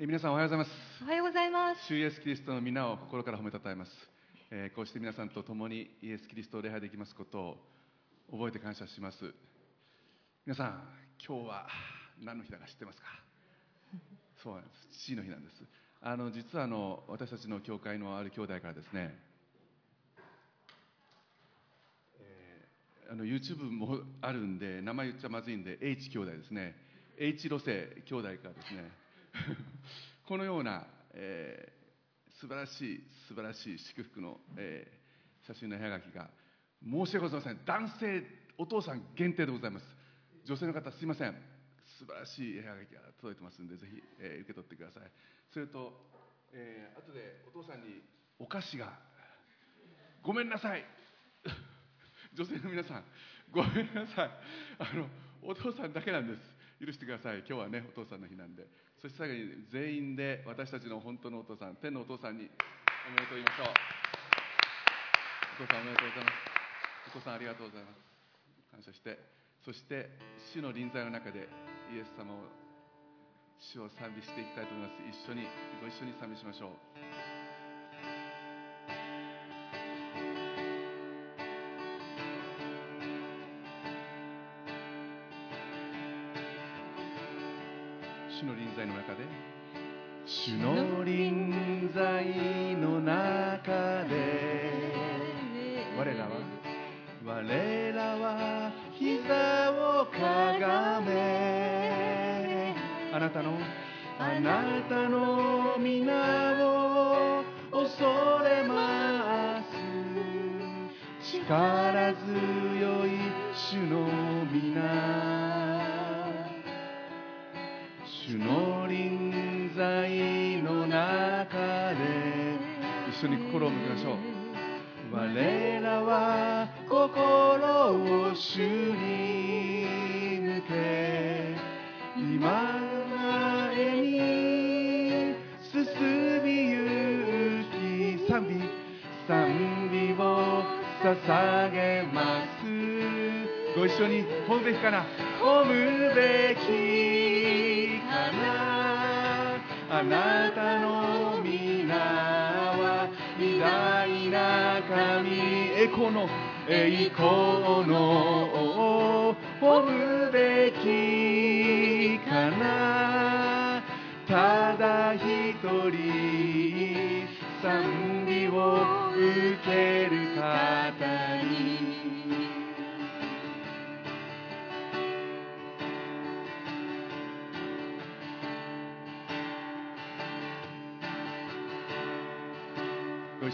えー皆さんおはようございます。おはようございます。主イエスキリストの皆を心から褒めたたえます、えーこうして皆さんと共にイエスキリストを礼拝できますことを覚えて感謝します。皆さん今日は何の日だか知ってますか？そうなんです。父の日なんです。あの実はあの私たちの教会のある兄弟からですねあの YouTube もあるんで名前言っちゃまずいんで H 兄弟ですね。H 路星兄弟からですねこのような、えー素晴らしい素晴らしい祝福の、え写真の絵はがきが申し訳ございません。男性お父さん限定でございます。女性の方すいません。素晴らしい絵はがきが届いてますんでぜひ、え受け取ってください。それと、えー後でお父さんにお菓子がごめんなさい。女性の皆さんごめんなさい。あのお父さんだけなんです。許してください。今日はねお父さんの日なんで。そして最後に全員で私たちの本当のお父さん天のお父さんにおめでとう言いましょうお父さんおめでとうございます。お父さんありがとうございます。感謝してそして主の臨在の中でイエス様を主を賛美していきたいと思います。一緒にご一緒に賛美しましょう。在の中で。主の臨在の中で。我らは。我らは膝をかがめ。あなたの。あなたの皆を恐れます。力強い主の皆。主の臨在の中で。一緒に心を向けましょう。我らは心を主に向け。今前に進みゆき。賛美賛美を捧げます。ご一緒に褒むべきかな。褒むべきあなたの皆は偉大な神。栄光の栄光の褒むべきかな。ただ一人賛美を受ける方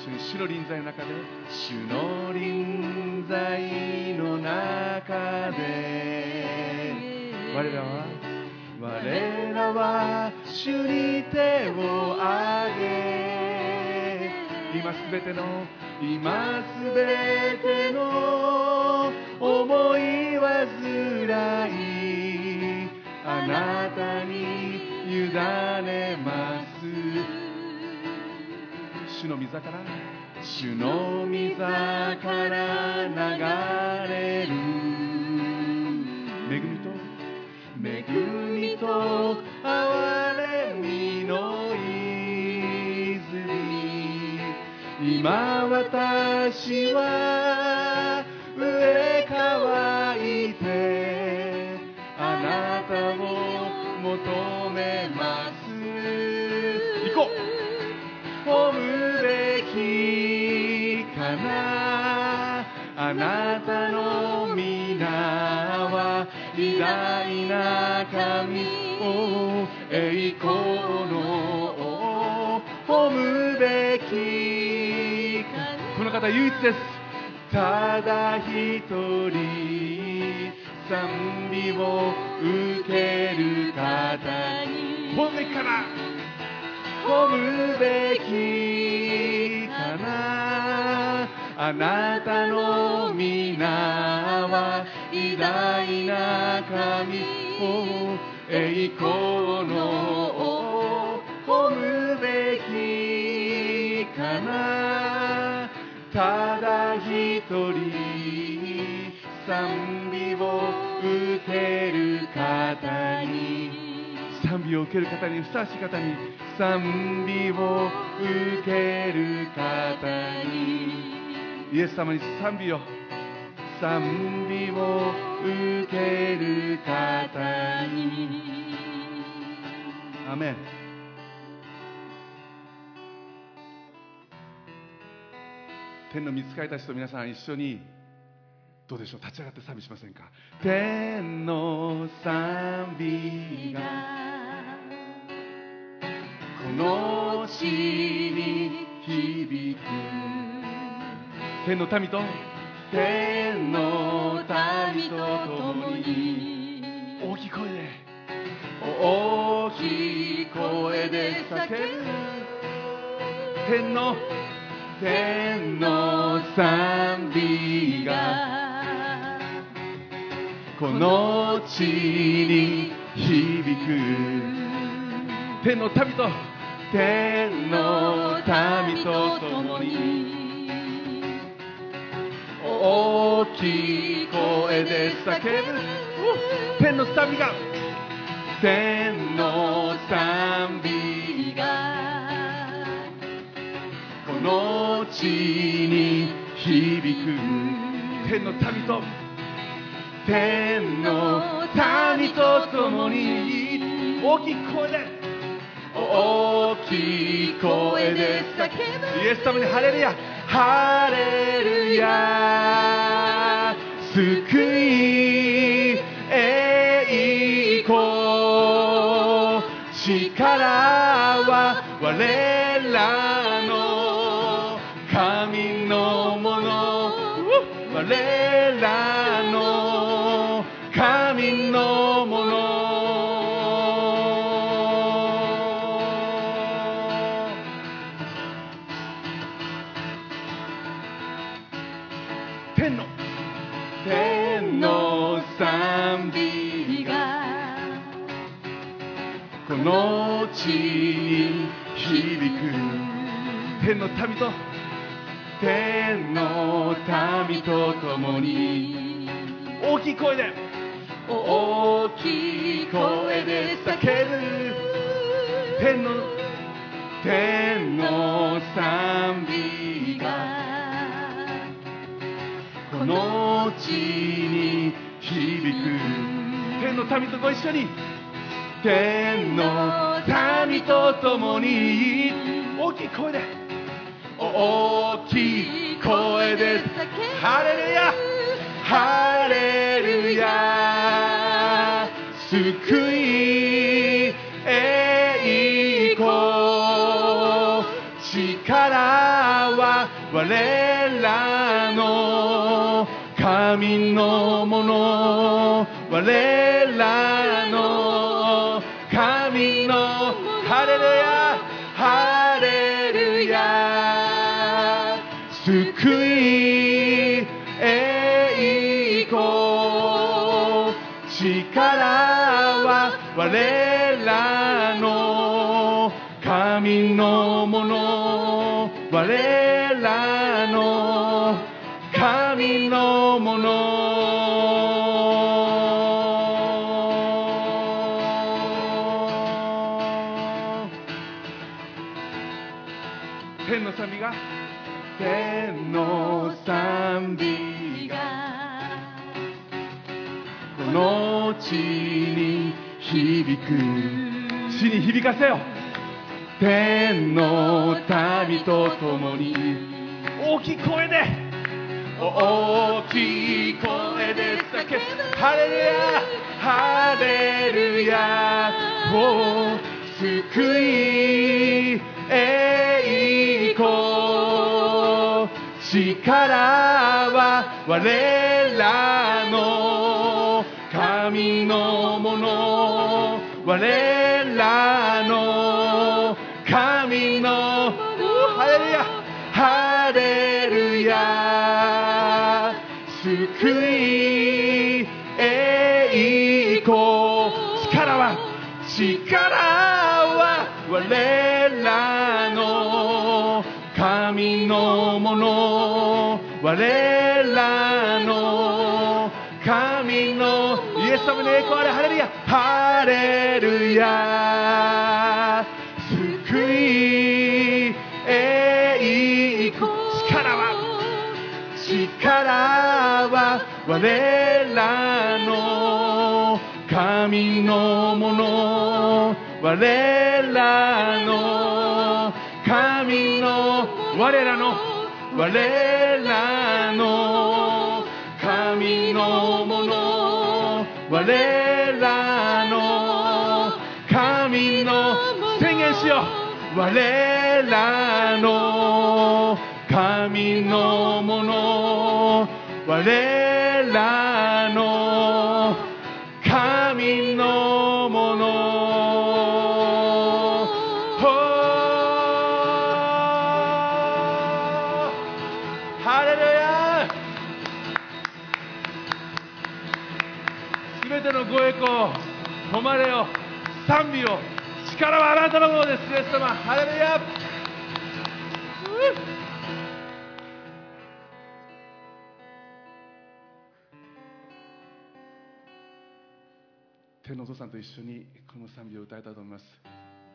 緒に主の臨在の中で。主の臨在の中で。我らは。我らは主に手を挙げ。今すべての今すべての思い煩い。あなたに委ねます主の御座から主の御座から流れる。恵みと恵みと憐れみの泉。今私は上乾いてあなたを求めあなたの皆は偉大な神を栄光の褒むべきかこの方唯一です。ただ一人賛美を受ける方に褒むべきかな褒むべきあなたの皆は偉大な神を栄光の褒むべきかな。ただ一人賛美を受ける方に。賛美を受ける方にふさわしい方に。賛美を受ける方に。イエス様に賛美を。賛美を受ける方に。アメン。天の御使いたちと皆さん一緒に。どうでしょう？立ち上がって賛美しませんか？天の賛美が。この地に響く。天の民と。天の民と共に。大きい声で。大きい声で叫ぶ。天の。天の賛美が。この地に響く。天の民と。天の民と共に大きい声で叫ぶ。天の賛美が天の賛美が。この地に響く。天の民と。天の民と共に。大きい声で。大きい声で叫ぶ。イエス様にハレルヤハレルヤ救い栄光力は我らの神のもの。我ら天の民と。天の民と共に。大きい声で。大きい声で叫ぶ。天の天の賛美が。この地に響く。天の民とご一緒に。天の民と共に。大きい声で。大きい声でハレルヤハレルヤ救い栄光力は我らの。神のもの。我らの。神の力は我らの神のもの。我らの神のもの。響く。地に響かせよ。天の民と共に。大きい声で。大きい声で叫ぶ。ハレルヤ。ハレルヤ。を救い栄光力は我らの神のもの我らの神のハレルヤハレルヤ救い栄光力は力は我らの神のもの我らの神のイエス様に栄光あれハレルヤ。ハレルヤ。救い栄光力は。力は我らの。神のもの。我らの。神の。我らの。我らの。神のもの。我らの神の宣言しよう。我らの神のもの。我らの神のもの。ハレルてのご栄光誉れよ。賛美を力はあなたのものです。イエス様ハレルヤ。天のお父さんと一緒にこの賛美を歌いたいと思います。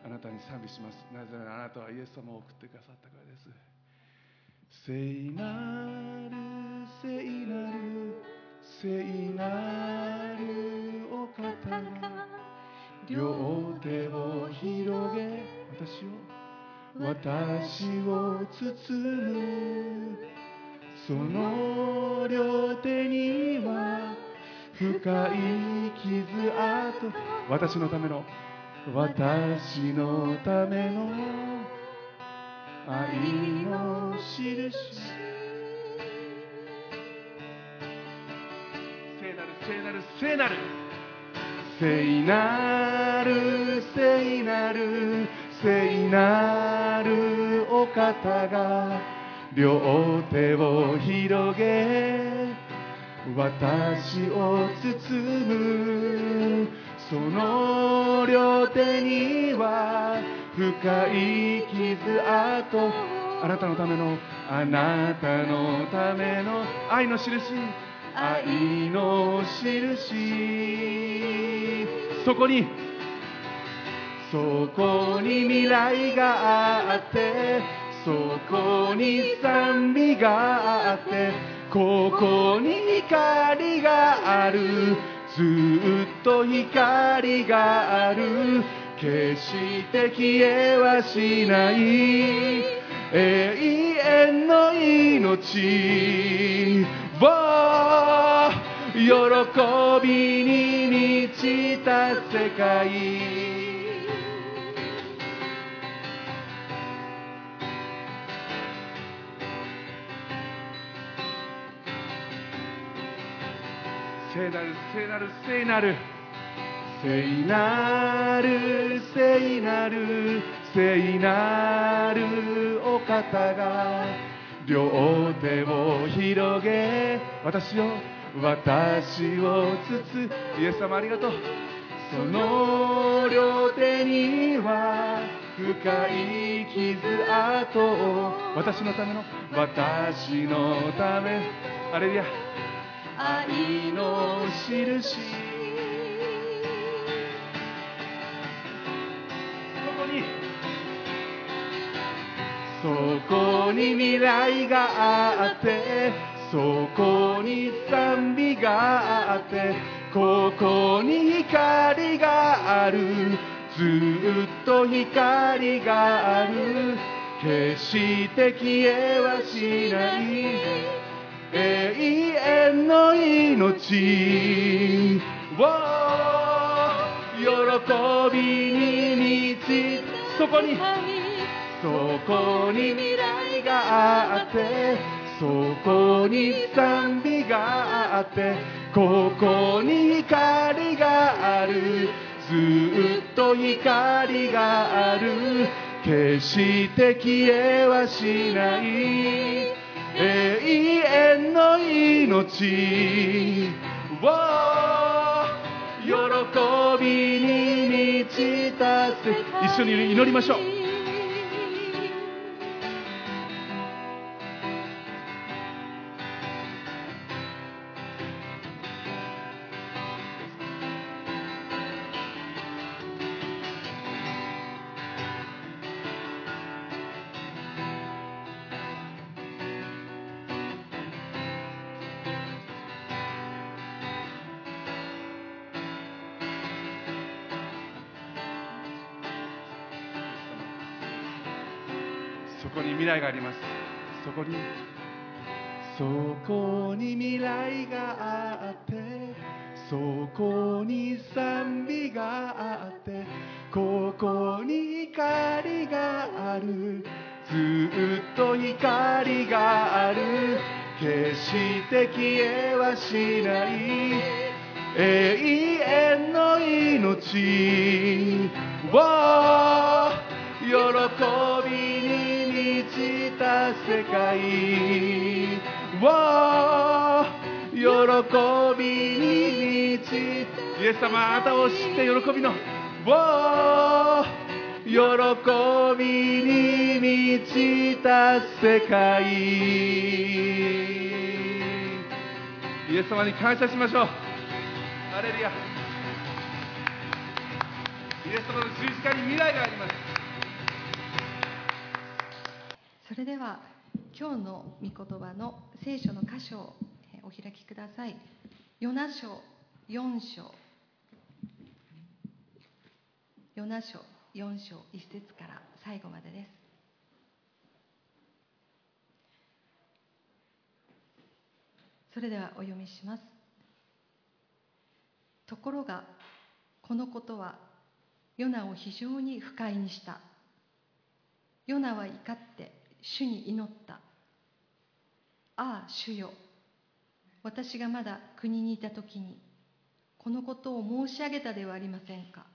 あなたに賛美します。なぜならあなたはイエス様を送ってくださったからです。聖なる聖なる聖なる両手を広げ私を私を包む。その両手には深い傷跡私のための私のための愛の印。聖なる聖なる聖なる。聖なる聖なる聖なるお方が両手を広げ私を包む。その両手には深い傷跡。あなたのためのあなたのための愛の印。愛の印。そこにそこに未来があってそこに賛美があってここに光がある。ずっと光がある。決して消えはしない。永遠の命。を喜びに満ちた世界。聖なる聖なる聖なる。聖なる聖なる聖なるお方が両手を広げ私を私を包むイエス様ありがとうその両手には深い傷跡を私のための私のためアレルヤ愛の印そこに未来があってそこに賛美があってここに光がある。ずっと光がある。決して消えはしない。永遠の命を喜びに満ちそこに。そこに未来があってそこに賛美があってここに光がある。ずっと光がある。決して消えはしない。永遠の命。を喜びに満ちた世界。一緒に祈りましょう。来があります。そこに。そこに未来があって。そこに賛美があって。ここに光がある。ずっと光がある。決して消えはしない。永遠の命を喜びに満ちた世界。を喜びに満ちイエス様あなたを知って喜びの。を喜びに満ちた世界。イエス様に感謝しましょう。ハレルヤ。イエス様の十字架に未来があります。それでは今日の御言葉の聖書の箇所をお開きください。ヨナ書4章ヨナ書4章1節から最後までです。それではお読みします。ところがこのことはヨナを非常に不快にした。ヨナは怒って主に祈った。ああ、主よ。私がまだ国にいた時に、このことを申し上げたではありませんか。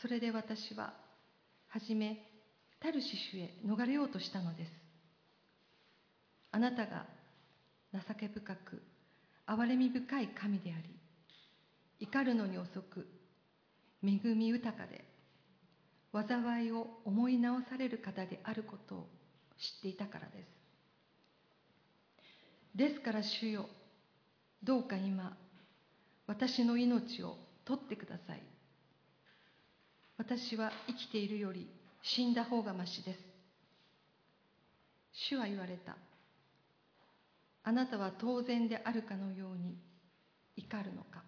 それで私は、はじめ、タルシシュへ逃れようとしたのです。あなたが情け深く、憐れみ深い神であり、怒るのに遅く、恵み豊かで、災いを思い直される方であることを知っていたからです。ですから主よ、どうか今、私の命を取ってください。私は生きているより死んだ方がましです。主は言われた。あなたは当然であるかのように怒るのか。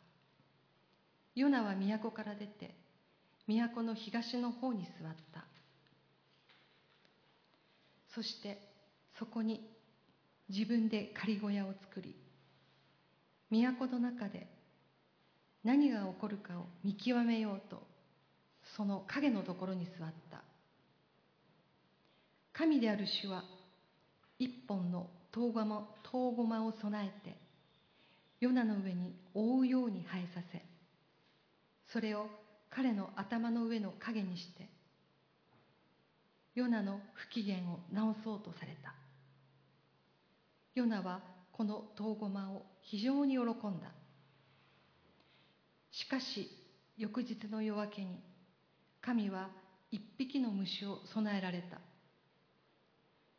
ヨナは都から出て、都の東の方に座った。そしてそこに自分で仮小屋を作り、都の中で何が起こるかを見極めようと、その影のところに座った。神である主は一本の遠駒遠駒を備えて、ヨナの上に覆うように生えさせ、それを彼の頭の上の影にして、ヨナの不機嫌を直そうとされた。ヨナはこの遠駒を非常に喜んだ。しかし、翌日の夜明けに、神は一匹の虫を備えられた。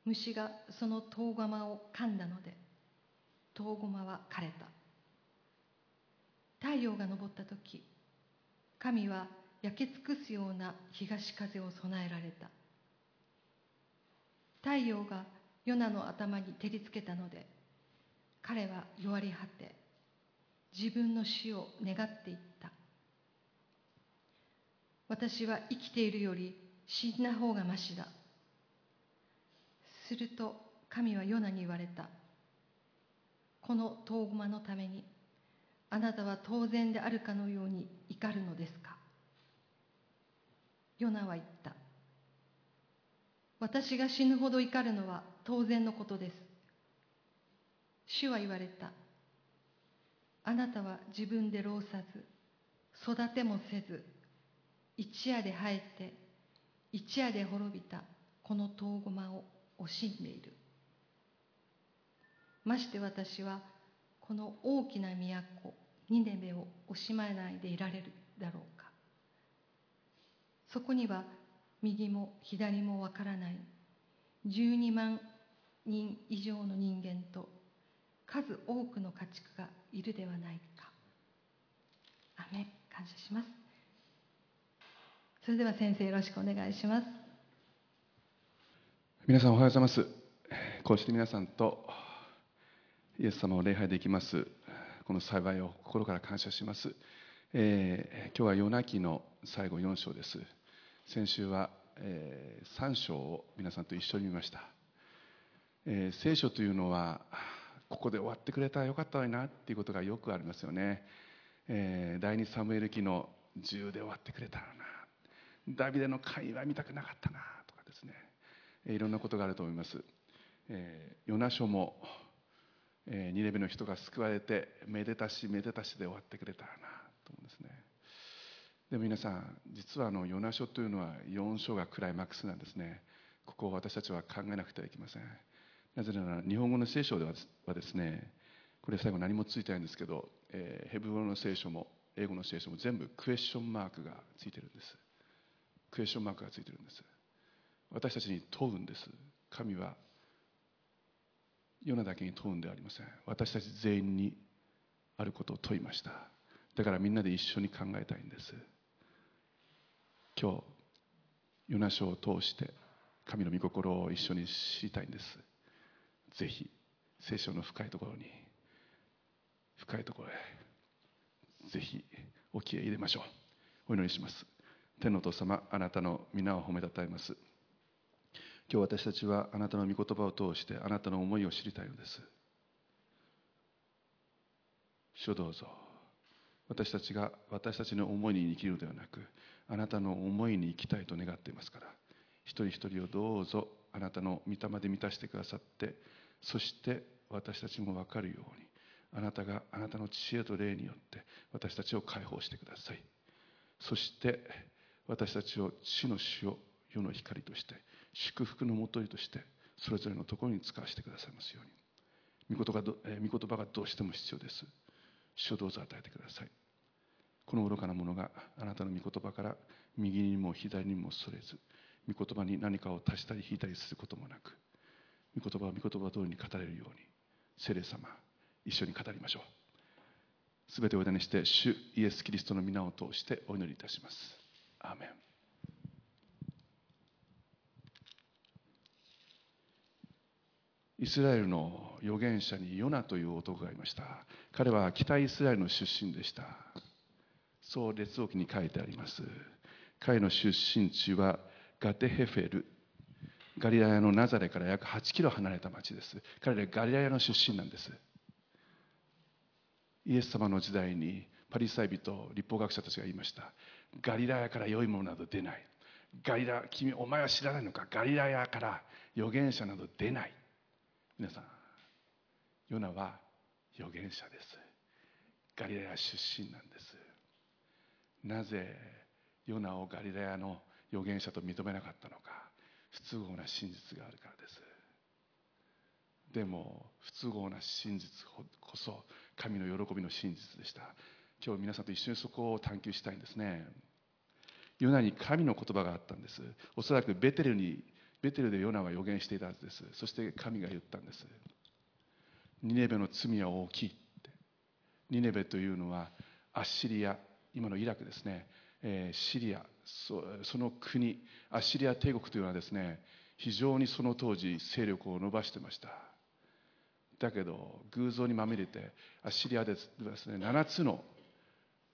虫がその遠駒を噛んだので、遠駒は枯れた。太陽が昇った時、神は焼け尽くすような東風を備えられた。太陽がヨナの頭に照りつけたので、彼は弱り果て、自分の死を願っていった。私は生きているより死んだ方がましだ。すると神はヨナに言われた。この遠駒のために、あなたは当然であるかのように怒るのですか？ヨナは言った。私が死ぬほど怒るのは当然のことです。主は言われた。あなたは自分で労さず、育てもせず、一夜で生えて、一夜で滅びたこの遠駒を惜しんでいる。まして私は、この大きな都、ニネベを惜しまないでいられるだろうか。そこには右も左もわからない12万人以上の人間と数多くの家畜がいるではないか。アメ感謝します。それでは先生よろしくお願いします。皆さんおはようございます。こうして皆さんとイエス様を礼拝できます。この幸いを心から感謝します。えー今日は夜泣きの最後4章です。先週はえー3章を皆さんと一緒に見ました、えー聖書というのはここで終わってくれたらよかったのになっていうことがよくありますよね、えー第2サムエル記の10で終わってくれたらな。ダビデの会話見たくなかったなとかですね、えいろんなことがあると思います、えーヨナ書も、えーニネベの人が救われてめでたしめでたしで終わってくれたらなと思うんですね。でも皆さん実はあのヨナ書というのは4章がクライマックスなんですね。ここを私たちは考えなくてはいけません。なぜなら日本語の聖書ではですねこれ最後何もついてないんですけど、えーヘブ語の聖書も英語の聖書も全部クエスチョンマークがついてるんです。クエスチョンマークがついてるんです。私たちに問うんです。神はヨナだけに問うんではありません。私たち全員にあることを問いました。だからみんなで一緒に考えたいんです。今日ヨナ書を通して神の御心を一緒に知りたいんです。ぜひ聖書の深いところに深いところへぜひ沖へ入れましょう。お祈りします。天のお父様あなたの皆を褒めたたえます。今日私たちはあなたの御言葉を通してあなたの思いを知りたいのです。主をどうぞ。私たちが私たちの思いに生きるのではなくあなたの思いに生きたいと願っていますから。一人一人をどうぞあなたの御霊で満たしてくださってそして私たちも分かるようにあなたがあなたの知恵と霊によって私たちを解放してください。そして私たちを地の塩世の光として祝福のもといとしてそれぞれのところに使わせてくださいますように。御言葉がえ御言葉がどうしても必要です。主をどうぞ与えてください。この愚かなものがあなたの御言葉から右にも左にもそれず御言葉に何かを足したり引いたりすることもなく御言葉を御言葉通りに語れるように聖霊様一緒に語りましょう。すべてをお委ねして主イエス・キリストの皆を通してお祈りいたします。アーメン。イスラエルの預言者にヨナという男がいました。彼は北イスラエルの出身でした。そう列王記に書いてあります。彼の出身地はガテヘフェル。ガリラヤのナザレから約8キロ離れた町です。彼らガリラヤの出身なんです。イエス様の時代にパリサイ人立法学者たちが言いました。ガリラヤから良いものなど出ない。ガリラ君お前は知らないのか？ガリラヤから預言者など出ない。皆さんヨナは預言者です。ガリラヤ出身なんです。なぜヨナをガリラヤの預言者と認めなかったのか不都合な真実があるからです。でも不都合な真実こそ神の喜びの真実でした。今日皆さんと一緒にそこを探求したいんですね。ヨナに神の言葉があったんです。おそらくベテルにベテルでヨナは予言していたはずです。そして神が言ったんです。ニネベの罪は大きいって。ニネベというのはアッシリア今のイラクですね、えーシリアそその国アッシリア帝国というのはですね非常にその当時勢力を伸ばしてました。だけど偶像にまみれてアッシリアではですね7つの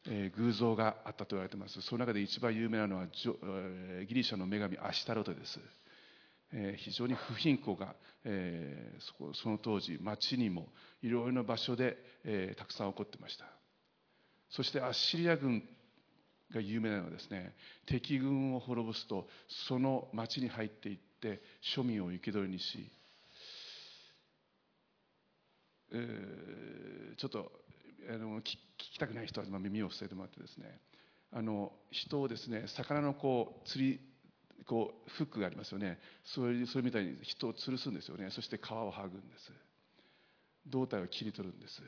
え偶像があったと言われています。その中で一番有名なのはギリシャの女神アシタロテです、非常に不貧困が、その当時町にもいろいろな場所で、たくさん起こってました。そしてアッシリア軍が有名なのはですね敵軍を滅ぼすとその町に入っていって庶民を生け捕りにしちょっとあの聞きたくない人は耳を伏せてもらってですねあの人をですね魚のこう釣りこうフックがありますよね。それそれみたいに人を吊るすんですよね。そして皮を剥ぐんです。胴体を切り取るんです。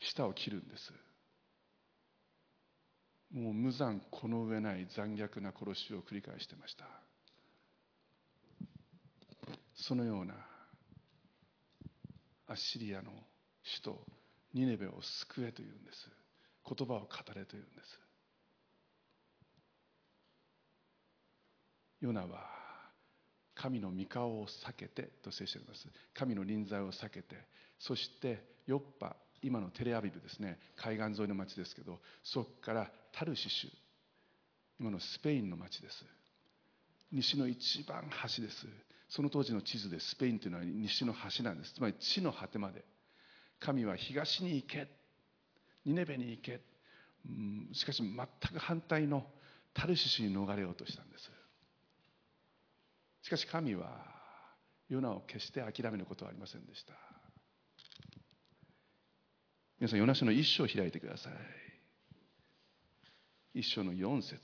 舌を切るんです。もう無残この上ない残虐な殺しを繰り返してました。そのようなアッシリアの首都ニネベを救えというんです。言葉を語れというんです。ヨナは神の御顔を避けてと聖書にあります。神の臨在を避けてそしてヨッパ今のテレアビブですね。海岸沿いの町ですけどそこからタルシシュ今のスペインの町です。西の一番端です。その当時の地図でスペインというのは西の端なんです。つまり地の果てまで。神は東に行け。ニネベに行け、うん、しかし全く反対のタルシシに逃れようとしたんです。しかし神はヨナを決して諦めることはありませんでした。皆さんヨナ書の一章を開いてください。一章の四節。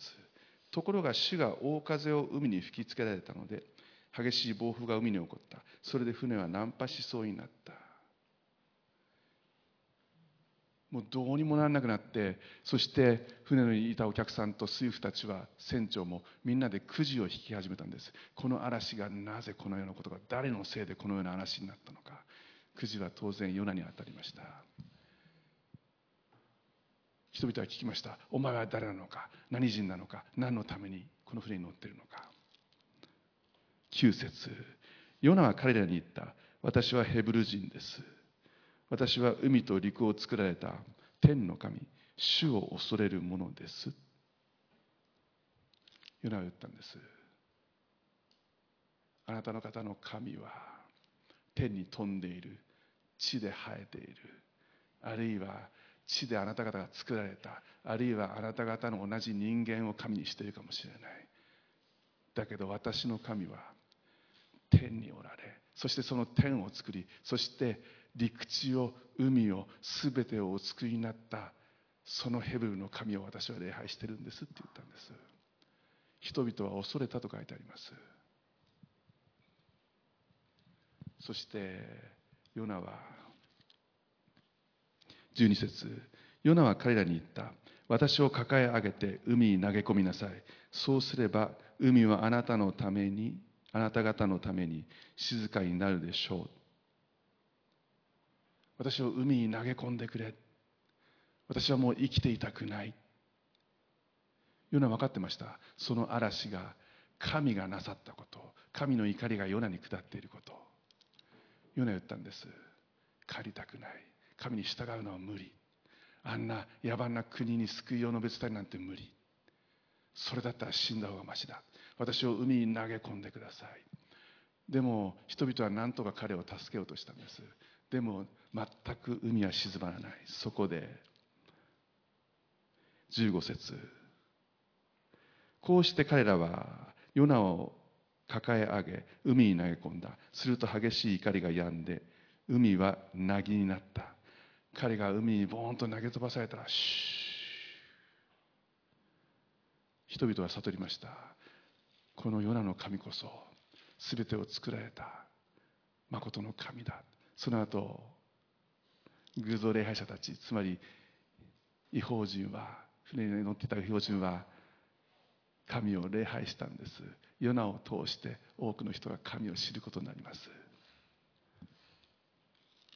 ところが主が大風を海に吹きつけられたので激しい暴風が海に起こった。それで船は難破しそうになった。もうどうにもならなくなってそして船にいたお客さんと水夫たちは船長もみんなでくじを引き始めたんです。この嵐がなぜこのようなことが誰のせいでこのような嵐になったのか。くじは当然ヨナに当たりました。人々は聞きました。お前は誰なのか。何人なのか。何のためにこの船に乗っているのか。9節ヨナは彼らに言った。私はヘブル人です。私は海と陸を作られた天の神主を恐れるものです。ヨナは言ったんです。あなたの方の神は天に飛んでいる地で生えているあるいは地であなた方が作られたあるいはあなた方の同じ人間を神にしているかもしれない。だけど私の神は天におられそしてその天を作りそして陸地を海を全てをお作りになったそのヘブルの神を私は礼拝してるんですって言ったんです。人々は恐れたと書いてあります。そしてヨナは12節ヨナは彼らに言った。私を抱え上げて海に投げ込みなさい。そうすれば海はあなたのためにあなた方のために静かになるでしょう。私を海に投げ込んでくれ。私はもう生きていたくない。ヨナ分かってました。その嵐が神がなさったこと。神の怒りがヨナに下っていること。ヨナ言ったんです。帰りたくない。神に従うのは無理。あんな野蛮な国に救いを述べ伝えるなんて無理。それだったら死んだ方がましだ。私を海に投げ込んでください。でも人々は何とか彼を助けようとしたんです。でも全く海は沈まない。そこで15節こうして彼らはヨナを抱え上げ海に投げ込んだ。すると激しい怒りが止んで海は凪になった。彼が海にボーンと投げ飛ばされたらシュ人々は悟りました。このヨナの神こそ全てを作られた誠の神だ。その後偶像礼拝者たちつまり違法人は船に乗っていた違法人は神を礼拝したんです。ヨナを通して多くの人が神を知ることになります。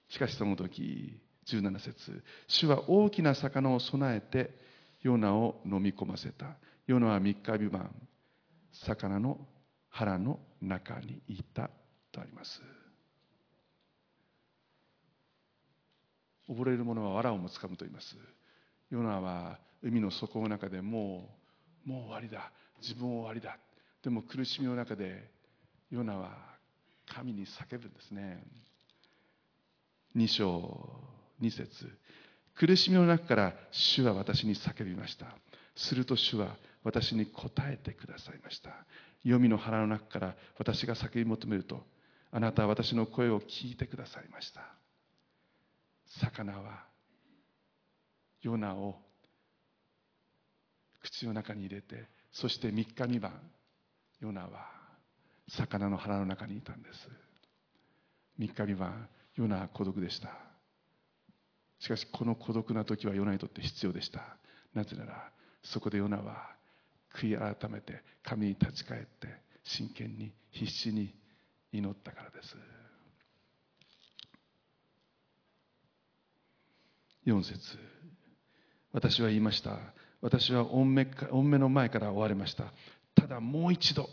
しかしその時17節主は大きな魚を備えてヨナを飲み込ませた。ヨナは3日未満魚の腹の中にいたとあります。溺れる者は藁をもつかむと言います。ヨナは海の底の中でもうもう終わりだ。自分終わりだ。でも苦しみの中でヨナは神に叫ぶんですね。2章2節。苦しみの中から主は私に叫びました。すると主は私に答えてくださいました。黄泉の腹の中から私が叫び求めるとあなたは私の声を聞いてくださいました。魚はヨナを口の中に入れてそして3日3晩ヨナは魚の腹の中にいたんです。3日3晩ヨナは孤独でした。しかしこの孤独な時はヨナにとって必要でした。なぜならそこでヨナは悔い改めて神に立ち返って真剣に必死に祈ったからです。4節。私は言いました。私は御目の前から追われました。ただもう一度。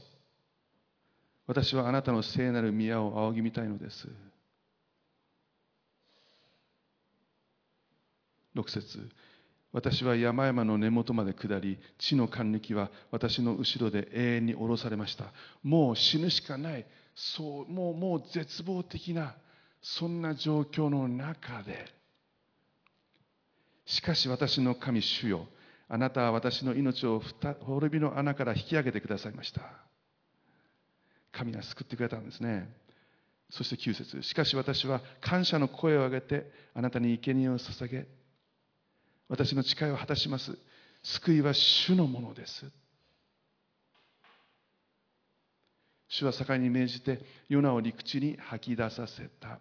私はあなたの聖なる宮を仰ぎ見たいのです。6節。私は山々の根元まで下り地の管理は私の後ろで永遠に下ろされました。もう死ぬしかない。そうもうもう絶望的なそんな状況の中で。しかし私の神主よ。あなたは私の命を滅びの穴から引き上げてくださいました。神が救ってくれたんですね。そして9節しかし私は感謝の声を上げてあなたに生贄を捧げ私の誓いを果たします。救いは主のものです。主は盛んに命じてヨナを陸地に吐き出させた。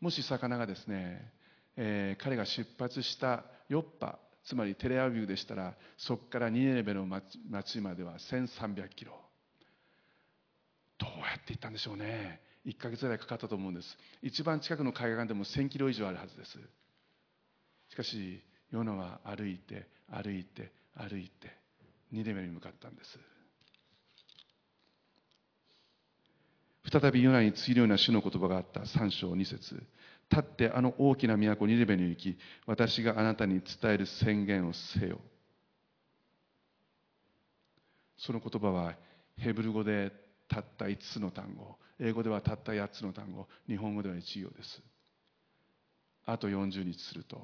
もし魚がですね、えー、彼が出発したヨッパつまりテレアビューでしたらそこからニネレベの町までは1300キロ。どうやって行ったんでしょうね。1ヶ月ぐらいかかったと思うんです。一番近くの海岸でも1000キロ以上あるはずです。しかしヨナは歩いて歩いて歩いてニネベに向かったんです。再びヨナに告げるような主の言葉があった。3章2節。立ってあの大きな都ニネベに行き私があなたに伝える宣言をせよ。その言葉はヘブル語でたった5つの単語。英語ではたった8つの単語。日本語では1行です。あと40日すると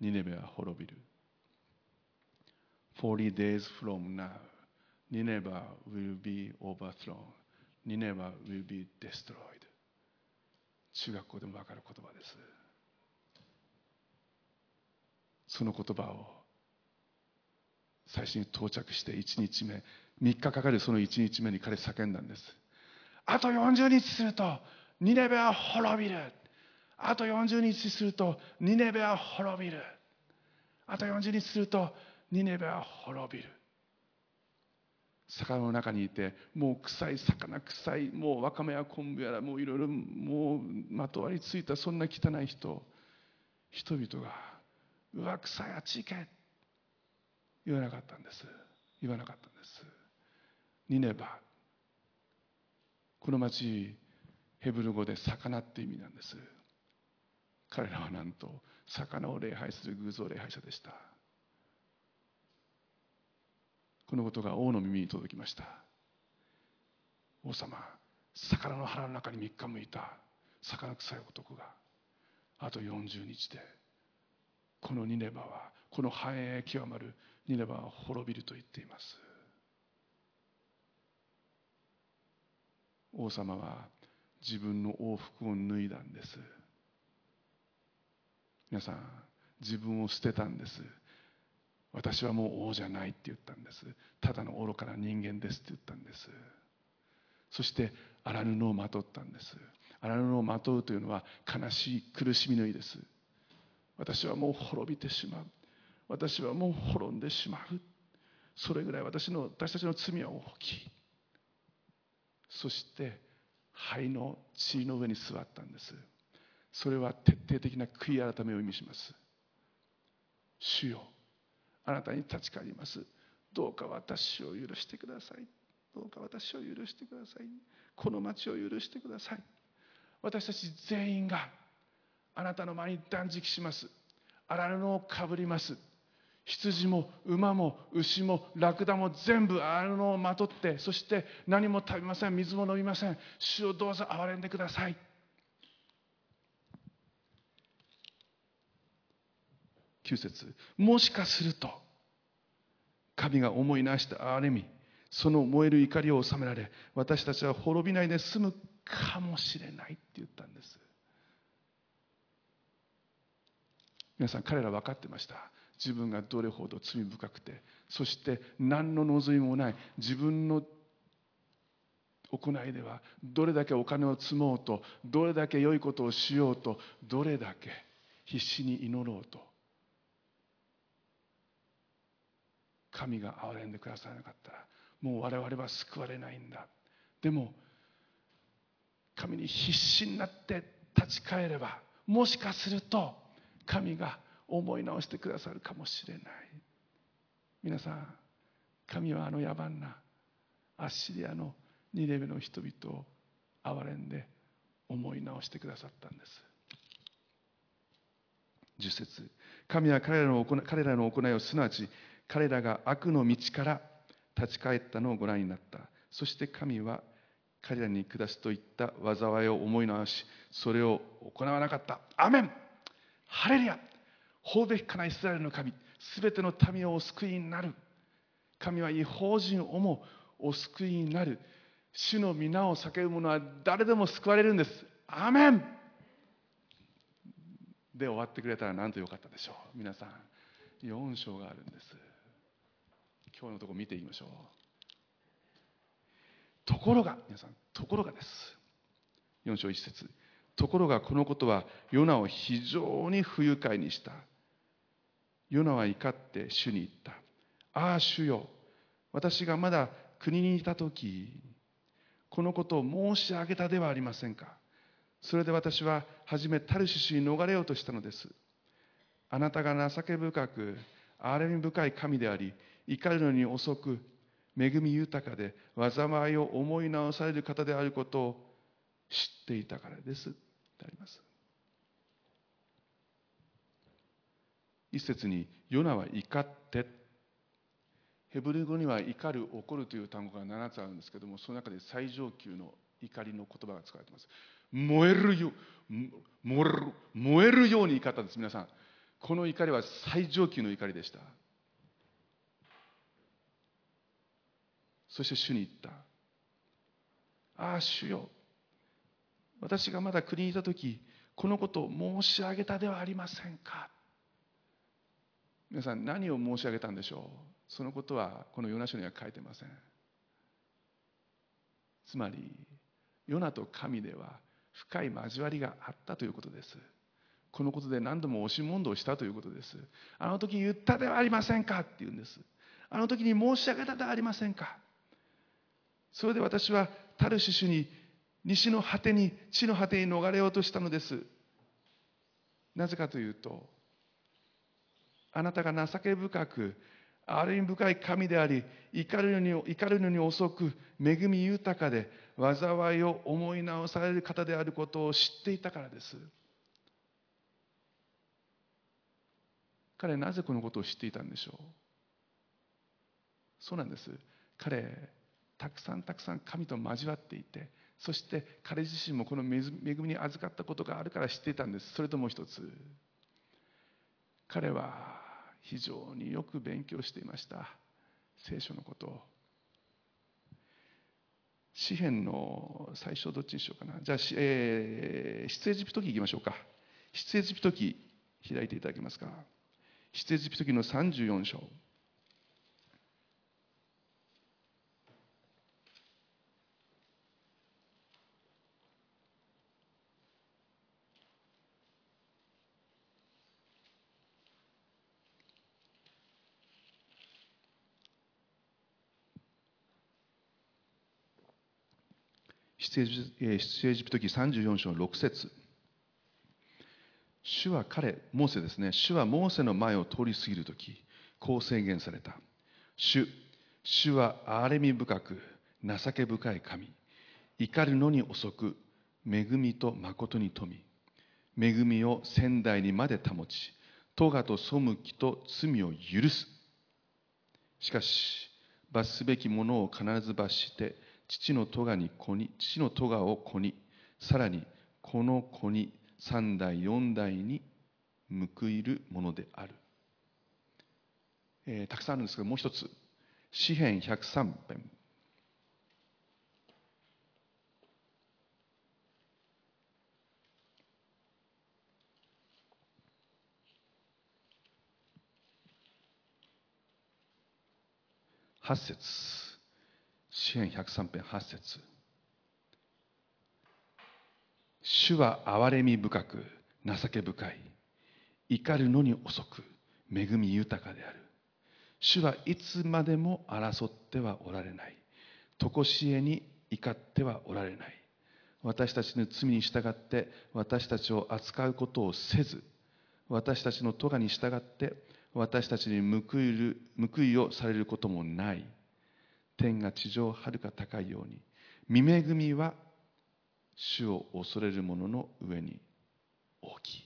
ニネベは滅びる。40 days from now Nineveh will be overthrown Nineveh will be destroyed. 中学校でも分かる言葉です。その言葉を最初に到着して1日目3日かかるその1日目に彼叫んだんです。あと40日するとニネベは滅びる。あと40日するとニネベは滅びる。あと40日するとニネベは滅びる。魚の中にいてもう臭い魚臭いもうわかめや昆布やらもういろいろもうまとわりついたそんな汚い人人々がうわ臭いあっち行け言わなかったんです。言わなかったんです。ニネバこの町ヘブル語で魚って意味なんです。彼らはなんと魚を礼拝する偶像礼拝者でした。このことが王の耳に届きました。王様魚の腹の中に3日向いた。魚臭い男が。あと40日でこのニネバはこの繁栄極まるニネバは滅びると言っています。王様は自分の王服を脱いだんです。皆さん自分を捨てたんです。私はもう王じゃないって言ったんです。ただの愚かな人間ですって言ったんです。そして荒布をまとったんです。荒布をまとうというのは悲しい苦しみの意です。私はもう滅びてしまう。私はもう滅んでしまう。それぐらい私の私たちの罪は大きい。そして灰の地の上に座ったんです。それは徹底的な悔い改めを意味します。主よあなたに立ち返ります。どうか私を許してください。どうか私を許してください。この町を許してください。私たち全員があなたの前に断食します。荒布をかぶります。羊も馬も牛もラクダも全部あのをまとってそして何も食べません。水も飲みません。主をどうぞ憐れんでください。9節。もしかすると神が思いなした憐れみその燃える怒りを収められ私たちは滅びないで済むかもしれないって言ったんです。皆さん彼ら分かってました。自分がどれほど罪深くてそして何の望みもない。自分の行いではどれだけお金を積もうとどれだけ良いことをしようとどれだけ必死に祈ろうと。神が憐れんでくださらなかった。らもう我々は救われないんだ。でも神に必死になって立ち返ればもしかすると神が思い直してくださるかもしれない。皆さん神はあの野蛮なアッシリアの2レベの人々を憐れんで思い直してくださったんです。10節神は彼らの行いをすなわち彼らが悪の道から立ち返ったのをご覧になった。そして神は彼らに下すといった災いを思い直しそれを行わなかった。アメン。ハレルヤ。法べきかなイスラエルの神。すべての民をお救いになる。神は違法人をもお救いになる。主の皆を叫ぶ者は誰でも救われるんです。アメン。で終わってくれたらなんとよかったでしょう。皆さん4章があるんです。今日のところ見ていきましょうところが皆さんところがです。4章1節ところがこのことはヨナを非常に不愉快にした。ヨナは怒って主に言った。ああ主よ私がまだ国にいた時このことを申し上げたではありませんか。それで私は初めタルシシに逃れようとしたのです。あなたが情け深く憐れみ深い神であり怒るのに遅く恵み豊かで災いを思い直される方であることを知っていたからです。であります。一節にヨナは怒って。ヘブル語には怒る怒るという単語が7つあるんですけどもその中で最上級の怒りの言葉が使われています。燃えるよ燃える燃えるように怒ったんです皆さん。この怒りは最上級の怒りでした。そして主に言った。ああ主よ。私がまだ国にいた時このことを申し上げたではありませんか。皆さん何を申し上げたんでしょう。そのことはこのヨナ書には書いてません。つまりヨナと神では深い交わりがあったということです。このことで何度も押し問答したということです。あの時言ったではありませんかって言うんです。あの時に申し上げたではありませんか。それで私はタルシュシュに西の果てに地の果てに逃れようとしたのです。なぜかというとあなたが情け深く憐れみ深い神であり怒るのに怒るのに遅く恵み豊かで災いを思い直される方であることを知っていたからです。彼なぜこのことを知っていたんでしょう？そうなんです。彼たくさんたくさん神と交わっていてそして彼自身もこの恵みに預かったことがあるから知っていたんです。それともう一つ。彼は非常によく勉強していました。聖書のこと。を詩篇の最初どっちにしようかな。じゃあ、えー、出エジプト記いきましょうか。出エジプト記開いていただけますか。出エジプト記の34章。出エジプト記34章6節主は彼、モーセですね、主はモーセの前を通り過ぎるとき、こう宣言された。主、主は憐れみ深く、情け深い神。怒るのに遅く、恵みと誠に富み。恵みを仙台にまで保ち、咎と背きと罪を許す。しかし、罰すべきものを必ず罰して、父の咎に子に父の咎を子にさらにこの子に三代四代に報いるものである、えー、たくさんあるんですけどもう一つ。詩編103編。8節。詩篇103編8節。主は憐れみ深く情け深い。怒るのに遅く恵み豊かである。主はいつまでも争ってはおられない。常しえに怒ってはおられない。私たちの罪に従って私たちを扱うことをせず私たちの咎に従って私たちに報いる報いをされることもない。天が地上はるか高いように見恵みは主を恐れる者の上に大き。い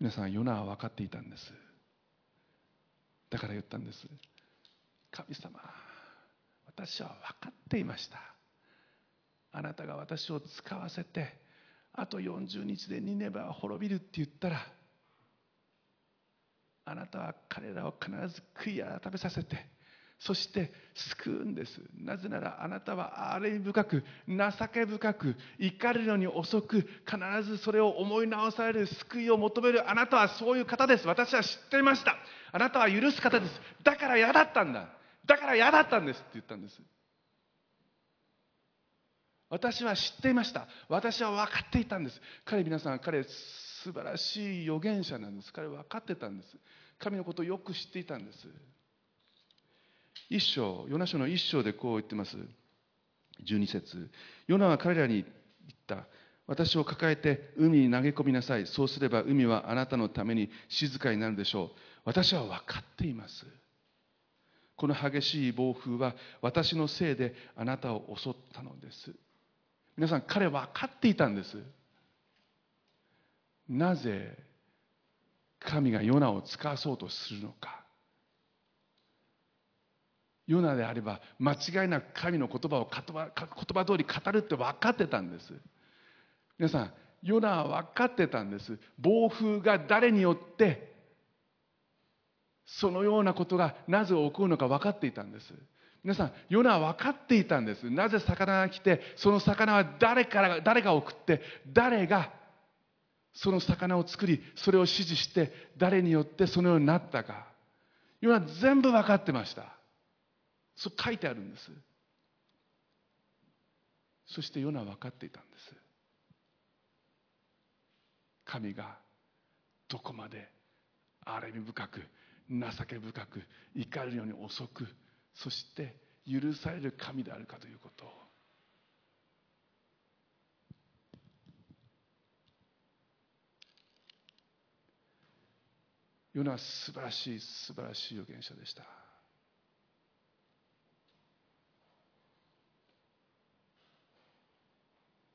皆さんヨナは分かっていたんです。だから言ったんです。神様私は分かっていました。あなたが私を使わせてあと40日でニネバは滅びるって言ったらあなたは彼らを必ず悔い改めさせてそして救うんです。なぜならあなたは憐れみ深く情け深く怒るのに遅く必ずそれを思い直される救いを求めるあなたはそういう方です。私は知っていました。あなたは許す方です。だから嫌だったんだ。だから嫌だったんですって言ったんです。私は知っていました。私は分かっていたんです。彼皆さん彼素晴らしい預言者なんです。彼分かってたんです。神のことをよく知っていたんです。一章ヨナ書の一章でこう言ってます。12節。ヨナは彼らに言った。私を抱えて海に投げ込みなさい。そうすれば海はあなたのために静かになるでしょう。私は分かっています。この激しい暴風は私のせいであなたを襲ったのです。皆さん彼は分かっていたんです。なぜ神がヨナを使わそうとするのか。ヨナであれば間違いなく神の言葉を言葉言葉通り語るって分かってたんです。皆さんヨナは分かってたんです。暴風が誰によってそのようなことがなぜ起こるのか分かっていたんです。皆さんヨナは分かっていたんです。なぜ魚が来てその魚は誰から誰が送って誰がその魚を作りそれを指示して誰によってそのようになったか。ヨナ全部分かってました。そう書いてあるんです。そしてヨナは分かっていたんです。神がどこまで憐れみ深く情け深く怒るように遅くそして許される神であるかということ。をヨナは素晴らしい素晴らしい預言者でした。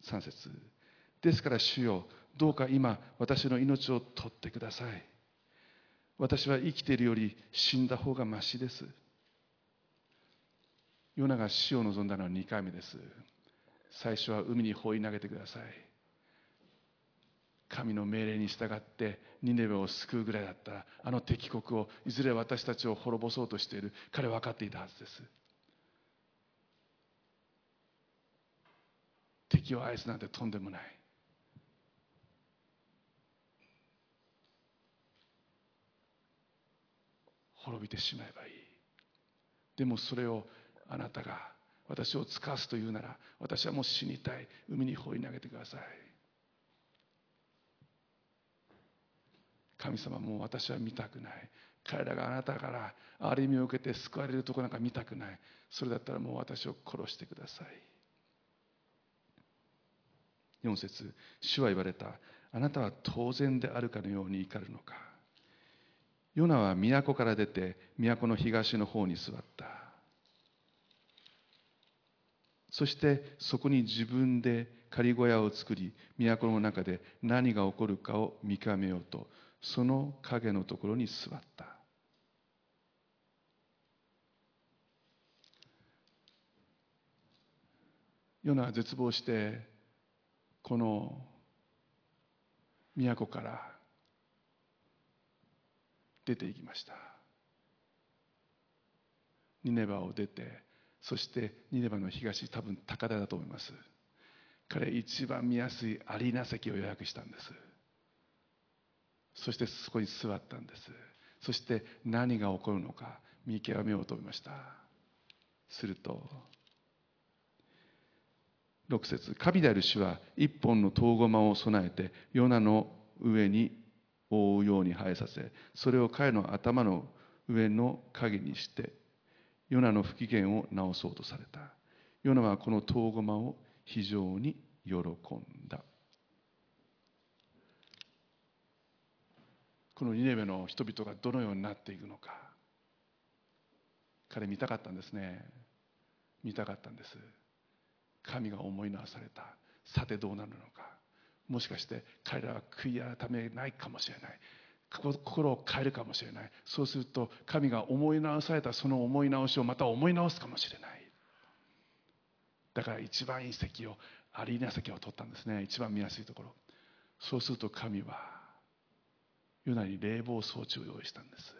3節。ですから主よどうか今私の命を取ってください。私は生きているより死んだ方がましです。ヨナが死を望んだのは2回目です。最初は海に放り投げてください。神の命令に従ってニネベを救うぐらいだった。らあの敵国をいずれ私たちを滅ぼそうとしている。彼は分かっていたはずです。敵を愛すなんてとんでもない。滅びてしまえばいい。でもそれをあなたが私を使わすというなら私はもう死にたい。海に放り投げてください。神様もう私は見たくない。彼らがあなたから憐れみを受けて救われるとこなんか見たくない。それだったらもう私を殺してください。4節主は言われた。あなたは当然であるかのように怒るのか。ヨナは都から出て都の東の方に座った。そしてそこに自分で仮小屋を作り都の中で何が起こるかを見極めようとその影のところに座った。ヨナは絶望してこの都から出ていきました。ニネバを出てそしてニネバの東多分高台だと思います。彼一番見やすいアリーナ席を予約したんです。そしてそこに座ったんです。そして何が起こるのか見極めようと思いました。すると6節神である主は一本の遠駒を備えてヨナの上に覆うように生えさせそれを彼の頭の上の影にしてヨナの不機嫌を直そうとされた。ヨナはこの遠駒を非常に喜んだ。このニネベの人々がどのようになっていくのか。彼見たかったんですね。見たかったんです。神が思い直された。さてどうなるのか。もしかして彼らは悔い改めないかもしれない。心を変えるかもしれない。そうすると神が思い直されたその思い直しをまた思い直すかもしれない。だから一番いい席をアリーナ席を取ったんですね。一番見やすいところ。そうすると神はヨナに冷房装置を用意したんです。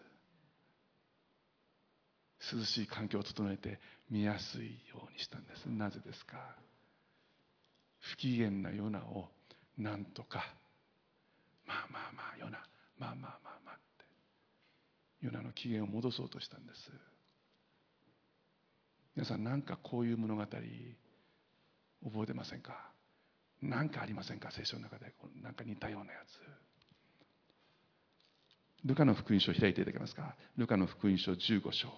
涼しい環境を整えて見やすいようにしたんです。なぜですか？不機嫌なヨナをなんとかまあまあまあヨナまあまあまあまあってヨナの機嫌を戻そうとしたんです。皆さん何かこういう物語覚えてませんか？何かありませんか？聖書の中で何か似たようなやつ。ルカの福音書を開いていただけますか？ルカの福音書15章。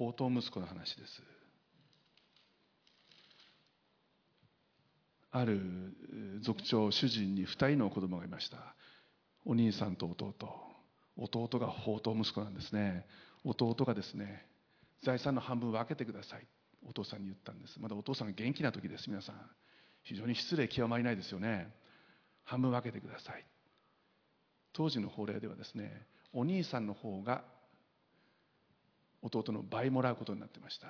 宝刀息子の話です。ある族長主人に2人の子供がいました。お兄さんと弟。弟が宝刀息子なんですね。弟がですね財産の半分分けてください。お父さんに言ったんです。まだお父さんが元気な時です皆さん。非常に失礼極まりないですよね。半分分けてください。当時の法令ではですねお兄さんの方が弟の倍もらうことになってました。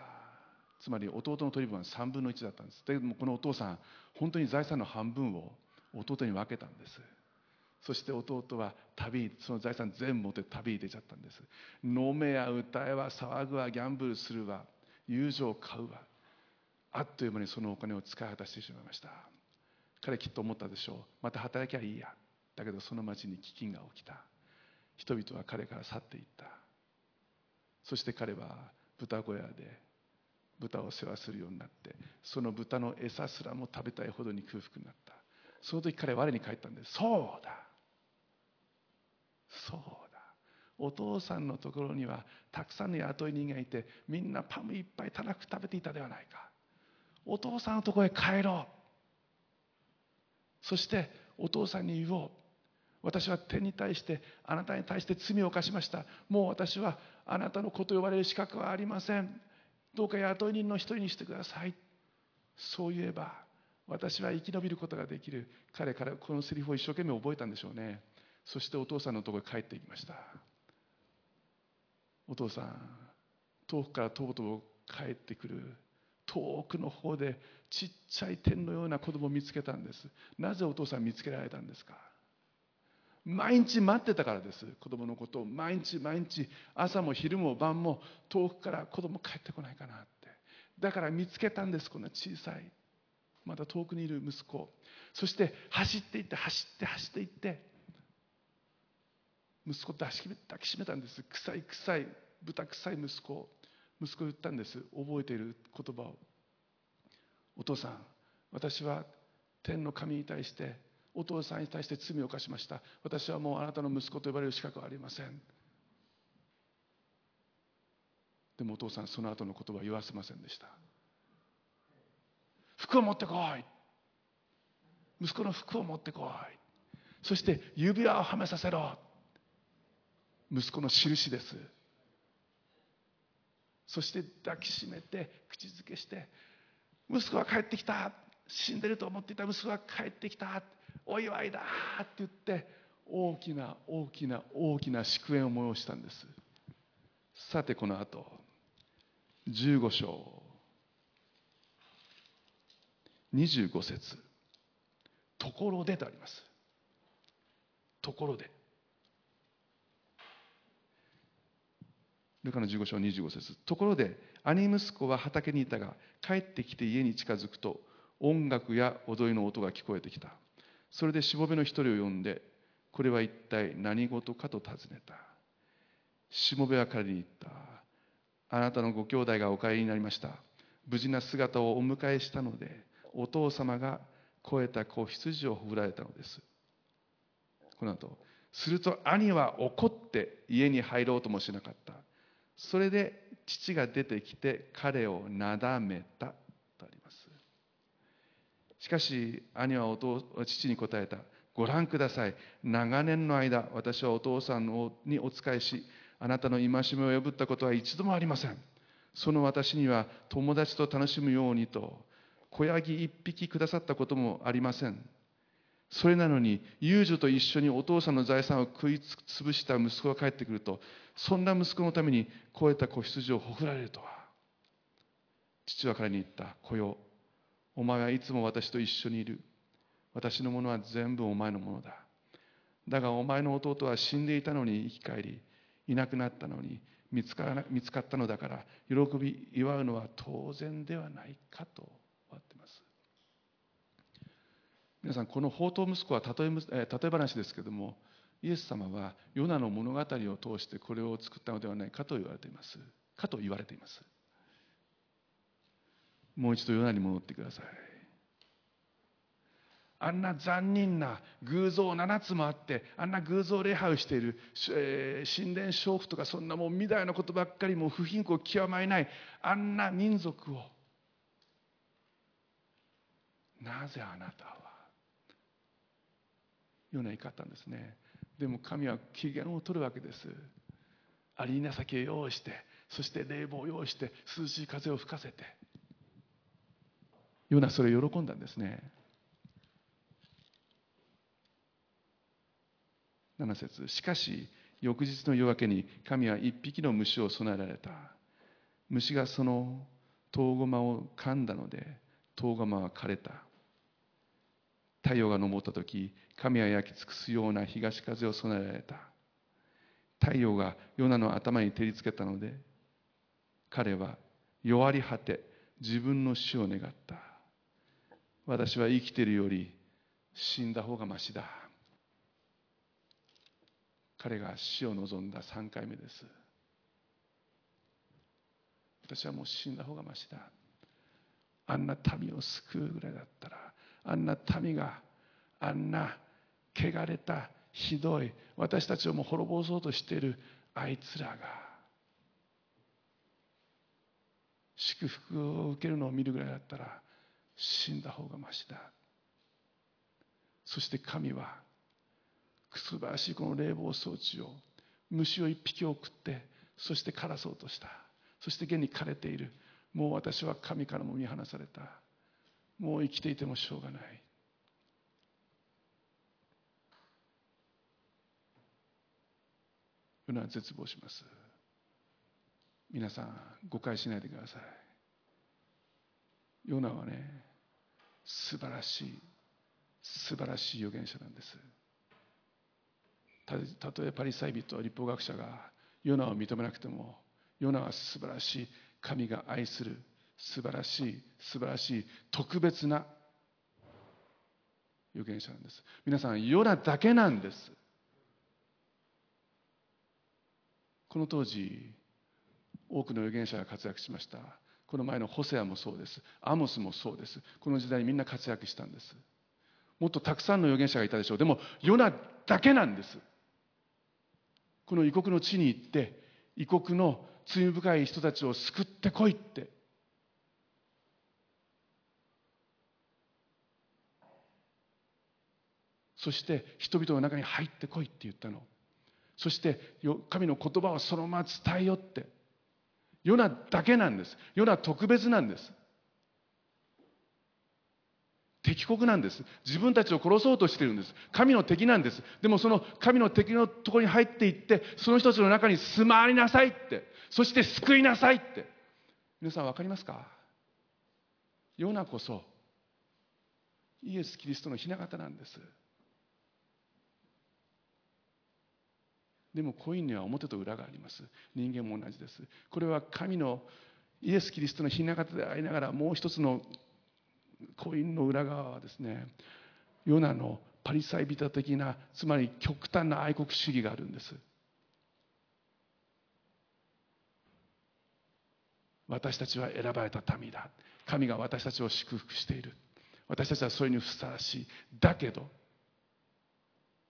つまり弟の取り分は3分の1だったんです。でもこのお父さん本当に財産の半分を弟に分けたんです。そして弟は旅その財産全部持って旅に出ちゃったんです。飲めや歌えは騒ぐわギャンブルするわ友情を買うわ。あっという間にそのお金を使い果たしてしまいました。彼きっと思ったでしょう。また働きゃいいや。だけどその町に飢饉が起きた。人々は彼から去っていった。そして彼は豚小屋で豚を世話するようになってその豚の餌すらも食べたいほどに空腹になった。その時彼は我に返ったんです。そうだ。そうだ。お父さんのところにはたくさんの雇い人がいてみんなパムいっぱいたらく食べていたではないか。お父さんのところへ帰ろう。そしてお父さんに言おう。私は天に対してあなたに対して罪を犯しました。もう私はあなたの子と呼ばれる資格はありません。どうか雇い人の一人にしてください。そう言えば私は生き延びることができる。彼からこのセリフを一生懸命覚えたんでしょうね。そしてお父さんのところへ帰っていきました。お父さん遠くからとうとう帰ってくる。遠くの方でちっちゃい天のような子供を見つけたんです。なぜお父さん見つけられたんですか？毎日待ってたからです。子供のことを毎日毎日朝も昼も晩も遠くから子供帰ってこないかなって。だから見つけたんですこんな小さいまだ遠くにいる息子。そして走っていって走って走っていって息子と抱きしめたんです。臭い臭い豚臭い息子。息子言ったんです。覚えている言葉を。お父さん私は天の神に対してお父さんに対して罪を犯しました。私はもうあなたの息子と呼ばれる資格はありません。でもお父さんその後の言葉は言わせませんでした。服を持ってこい。息子の服を持ってこい。そして指輪をはめさせろ。息子の印です。そして抱きしめて口づけして息子は帰ってきた。死んでると思っていた息子が帰ってきた。お祝いだって言って大きな大きな大きな祝宴を催したんです。さてこの後15章。25節。ところでとあります。ところで。ルカの15章25節。ところで兄息子は畑にいたが帰ってきて家に近づくと音楽や踊りの音が聞こえてきた。それでしもべの一人を呼んでこれは一体何事かと尋ねた。しもべは彼に言った。あなたのご兄弟がお帰りになりました。無事な姿をお迎えしたのでお父様が肥えた子羊を振られたのです。この後すると兄は怒って家に入ろうともしなかった。それで父が出てきて彼をなだめた。しかし兄は父に答えた。ご覧ください。長年の間私はお父さんにお仕えしあなたの戒めを破ったことは一度もありません。その私には友達と楽しむようにと子ヤギ一匹くださったこともありません。それなのに遊女と一緒にお父さんの財産を食いつ潰した息子が帰ってくるとそんな息子のために肥えた子羊をほふられるとは。父は彼に言った。子よお前はいつも私と一緒にいる。私のものは全部お前のものだ。だがお前の弟は死んでいたのに生き返りいなくなったのに見つから見つかったのだから喜び祝うのは当然ではないかと終わっています。皆さんこの宝刀息子は例え例え話ですけどもイエス様はヨナの物語を通してこれを作ったのではないかと言われています。かと言われています。もう一度ヨナに戻ってください。あんな残忍な偶像7つもあってあんな偶像礼拝をしている、えー、神殿娼婦とかそんなもう未来のことばっかりもう不貧困極まりないあんな民族をなぜあなたはヨナ怒ったんですね。でも神は機嫌を取るわけです。アリーナ先を用意してそして冷房を用意して涼しい風を吹かせて。ヨナそれ喜んだんですね。7節しかし翌日の夜明けに神は一匹の虫を備えられた。虫がその唐ゴマを噛んだので唐ゴマは枯れた。太陽が昇った時神は焼き尽くすような東風を備えられた。太陽がヨナの頭に照りつけたので彼は弱り果て自分の死を願った。私は生きているより死んだ方がましだ。彼が死を望んだ3回目です。私はもう死んだ方がましだ。あんな民を救うぐらいだったらあんな民があんな汚れたひどい私たちをも滅ぼそうとしているあいつらが祝福を受けるのを見るぐらいだったら死んだ方がましだ。そして神は素晴らしいこの冷房装置を虫を一匹送ってそして枯らそうとした。そして現に枯れている。もう私は神からも見放された。もう生きていてもしょうがない。ヨナは絶望します。皆さん誤解しないでください。ヨナはね素晴らしい素晴らしい預言者なんです。たとえパリサイ人立法学者がヨナを認めなくてもヨナは素晴らしい神が愛する素晴らしい素晴らしい特別な預言者なんです。皆さんヨナだけなんです。この当時多くの預言者が活躍しました。この前のホセアもそうです。アモスもそうです。この時代みんな活躍したんです。もっとたくさんの預言者がいたでしょう。でもヨナだけなんです。この異国の地に行って異国の罪深い人たちを救ってこいって。そして人々の中に入ってこいって言ったの。そして神の言葉をそのまま伝えよって。ヨナだけなんです。ヨナ特別なんです。敵国なんです。自分たちを殺そうとしているんです。神の敵なんです。でもその神の敵のところに入っていってその人たちの中に住まわりなさいって。そして救いなさいって。皆さん分かりますか？ヨナこそイエス・キリストの雛形なんです。でもコインには表と裏があります。人間も同じです。これは神のイエス・キリストの雛形でありながらもう一つのコインの裏側はですねヨナのパリサイ人的なつまり極端な愛国主義があるんです。私たちは選ばれた民だ。神が私たちを祝福している。私たちはそれにふさわしい。だけど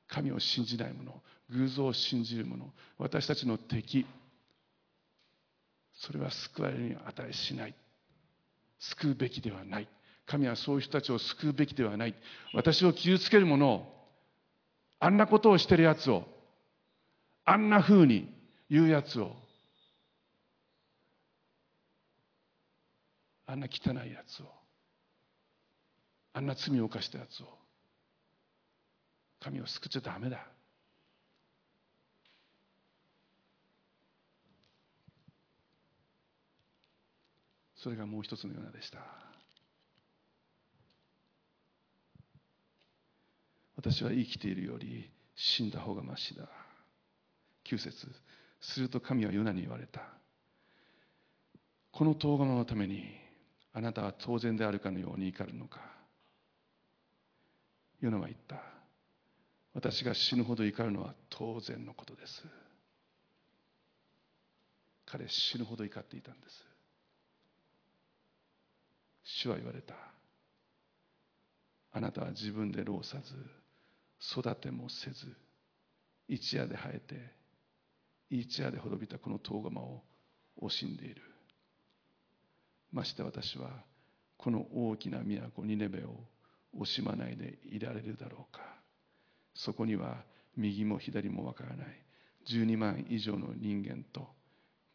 神を信じない者偶像を信じる者私たちの敵それは救われるに値しない。救うべきではない。神はそういう人たちを救うべきではない。私を傷つける者をあんなことをしてるやつをあんな風に言うやつをあんな汚いやつをあんな罪を犯したやつを神を救っちゃダメだ。それがもう一つのようなでした。私は生きているより死んだ方がましだ。9節すると神はヨナに言われた。この遠釜のためにあなたは当然であるかのように怒るのか。ヨナは言った。私が死ぬほど怒るのは当然のことです。彼死ぬほど怒っていたんです。主は言われた。あなたは自分で労さず育てもせず一夜で生えて一夜で滅びたこの遠釜を惜しんでいる。まして私はこの大きな都ニネベを惜しまないでいられるだろうか。そこには右も左もわからない12万以上の人間と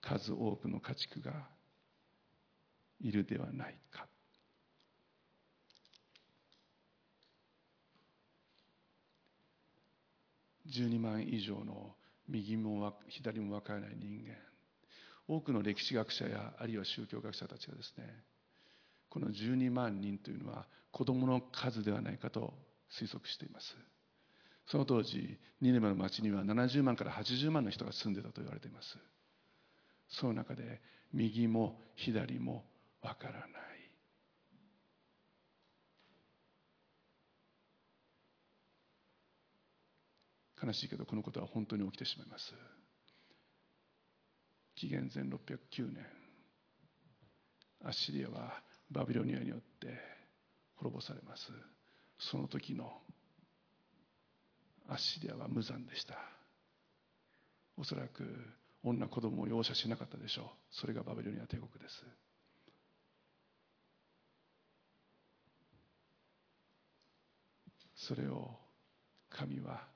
数多くの家畜がいるではないか。12万以上の右も左も分からない人間。多くの歴史学者やあるいは宗教学者たちがですねこの12万人というのは子供の数ではないかと推測しています。その当時ニネマの町には70万から80万の人が住んでたと言われています。その中で右も左もわからない。悲しいけどこのことは本当に起きてしまいます。紀元前609年アッシリアはバビロニアによって滅ぼされます。その時のアッシリアは無残でした。おそらく女子供を容赦しなかったでしょう。それがバビロニア帝国です。それを神は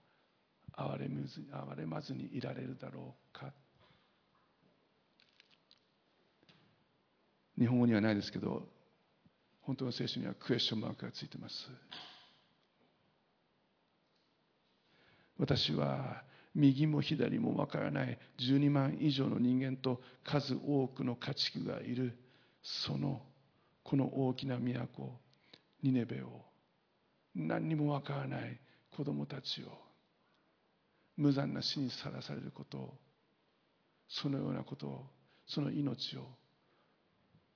憐れむず憐れまずにいられるだろうか。日本語にはないですけど本当の聖書にはクエスチョンマークがついてます。私は右も左もわからない12万以上の人間と数多くの家畜がいるそのこの大きな都ニネベを何にもわからない子供たちを無残な死にさらされることをそのようなことをその命を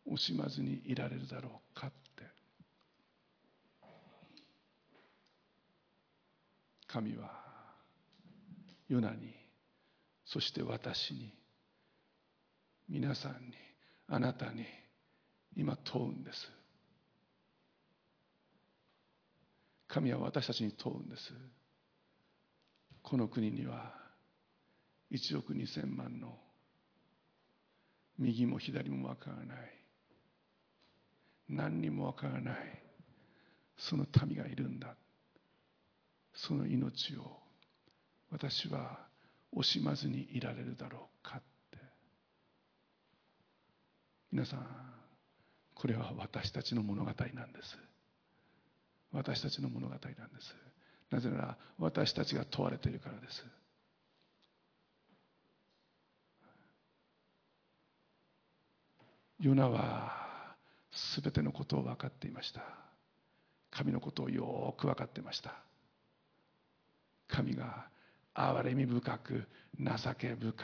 惜しまずにいられるだろうかって。神はヨナにそして私に皆さんにあなたに今問うんです。神は私たちに問うんです。この国には1億2000万の右も左もわからない。何にもわからない。その民がいるんだ。その命を私は惜しまずにいられるだろうかって。皆さんこれは私たちの物語なんです。私たちの物語なんです。なぜなら私たちが問われているからです。ヨナは全てのことを分かっていました。神のことをよく分かっていました。神が憐れみ深く情け深く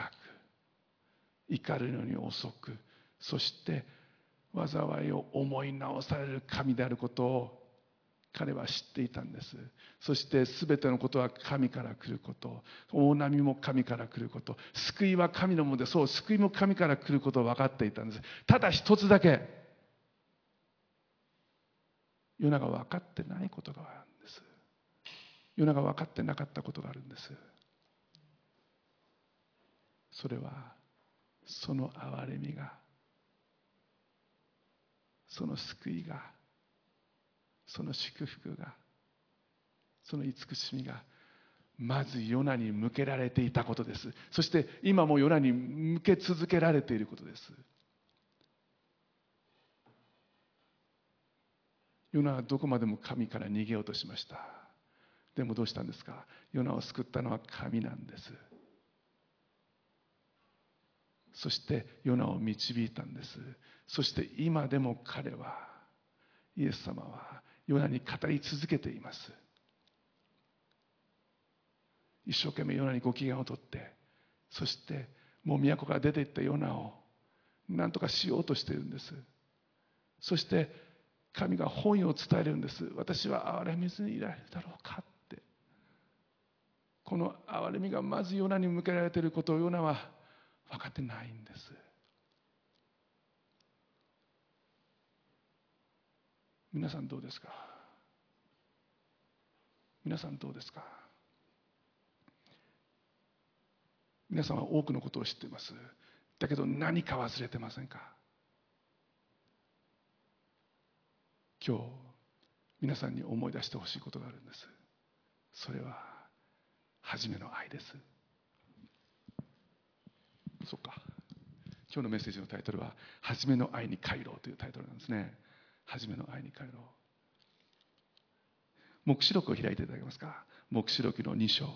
怒るのに遅くそして災いを思い直される神であることを彼は知っていたんです。そして全てのことは神から来ること。大波も神から来ること。救いは神のものでそう救いも神から来ることを分かっていたんです。ただ一つだけ。世の中分かってないことがあるんです。世の中分かってなかったことがあるんです。それはその憐れみがその救いがその祝福がその慈しみがまずヨナに向けられていたことです。そして今もヨナに向け続けられていることです。ヨナはどこまでも神から逃げようとしました。でもどうしたんですか？ヨナを救ったのは神なんです。そしてヨナを導いたんです。そして今でも彼はイエス様はヨナに語り続けています。一生懸命ヨナにご機嫌をとってそしてもう都から出ていったヨナを何とかしようとしているんです。そして神が本意を伝えるんです。私は憐れみずにいられるだろうかって。この憐れみがまずヨナに向けられていることをヨナは分かってないんです。皆さんどうですか？皆さんどうですか？皆さんは多くのことを知っています。だけど何か忘れてませんか？今日皆さんに思い出してほしいことがあるんです。それは初めの愛です。そっか。今日のメッセージのタイトルは「初めの愛に帰ろう」というタイトルなんですね。初めの愛に帰ろ。う黙示録を開いていただけますか？黙示録の2章。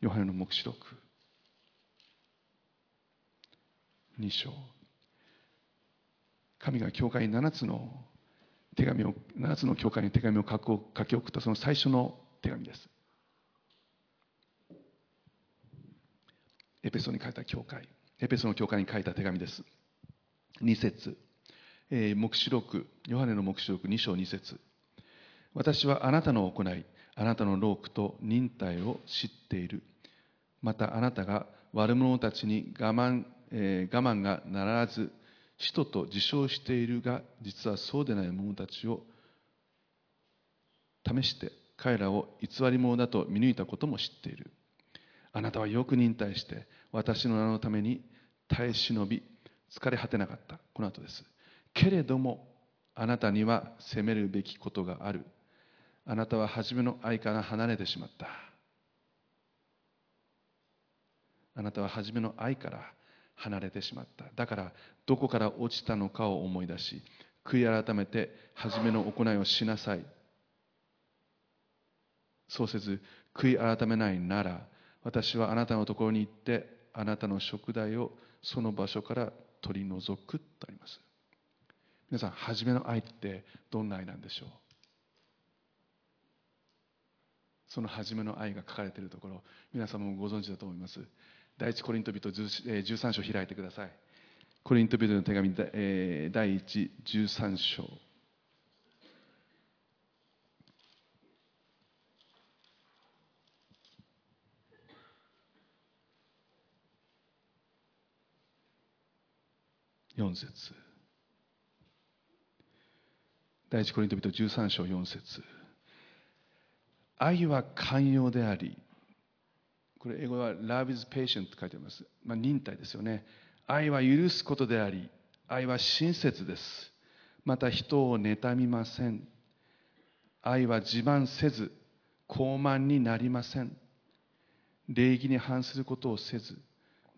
ヨハネの黙示録。2章。神が教会に7つの手紙を7つの教会に手紙を書き送ったその最初の手紙です。ペソに書いた教会。エペソの教会に書いた手紙です。2節、えー、黙示録。ヨハネの黙示録。2章2節。私はあなたの行いあなたの労苦と忍耐を知っている。またあなたが悪者たちに我慢,、えー、我慢がならず使徒と自称しているが実はそうでない者たちを試して彼らを偽り者だと見抜いたことも知っている。あなたはよく忍耐して私の名のために耐え忍び疲れ果てなかった。この後です。けれどもあなたには責めるべきことがある。あなたは初めの愛から離れてしまった。あなたは初めの愛から離れてしまった。だからどこから落ちたのかを思い出し悔い改めて初めの行いをしなさい。そうせず悔い改めないなら私はあなたのところに行ってあなたの食材をその場所から取り除くとあります。皆さん初めの愛ってどんな愛なんでしょう？その初めの愛が書かれているところ皆様もご存知だと思います。第一コリント人13章開いてください。コリント人の手紙第1、13章。4節第一コリント人13章4節愛は寛容でありこれ英語は Love is patient と書いてあります。まあ、忍耐ですよね。愛は許すことであり、愛は親切です。また人を妬みません。愛は自慢せず、傲慢になりません。礼儀に反することをせず、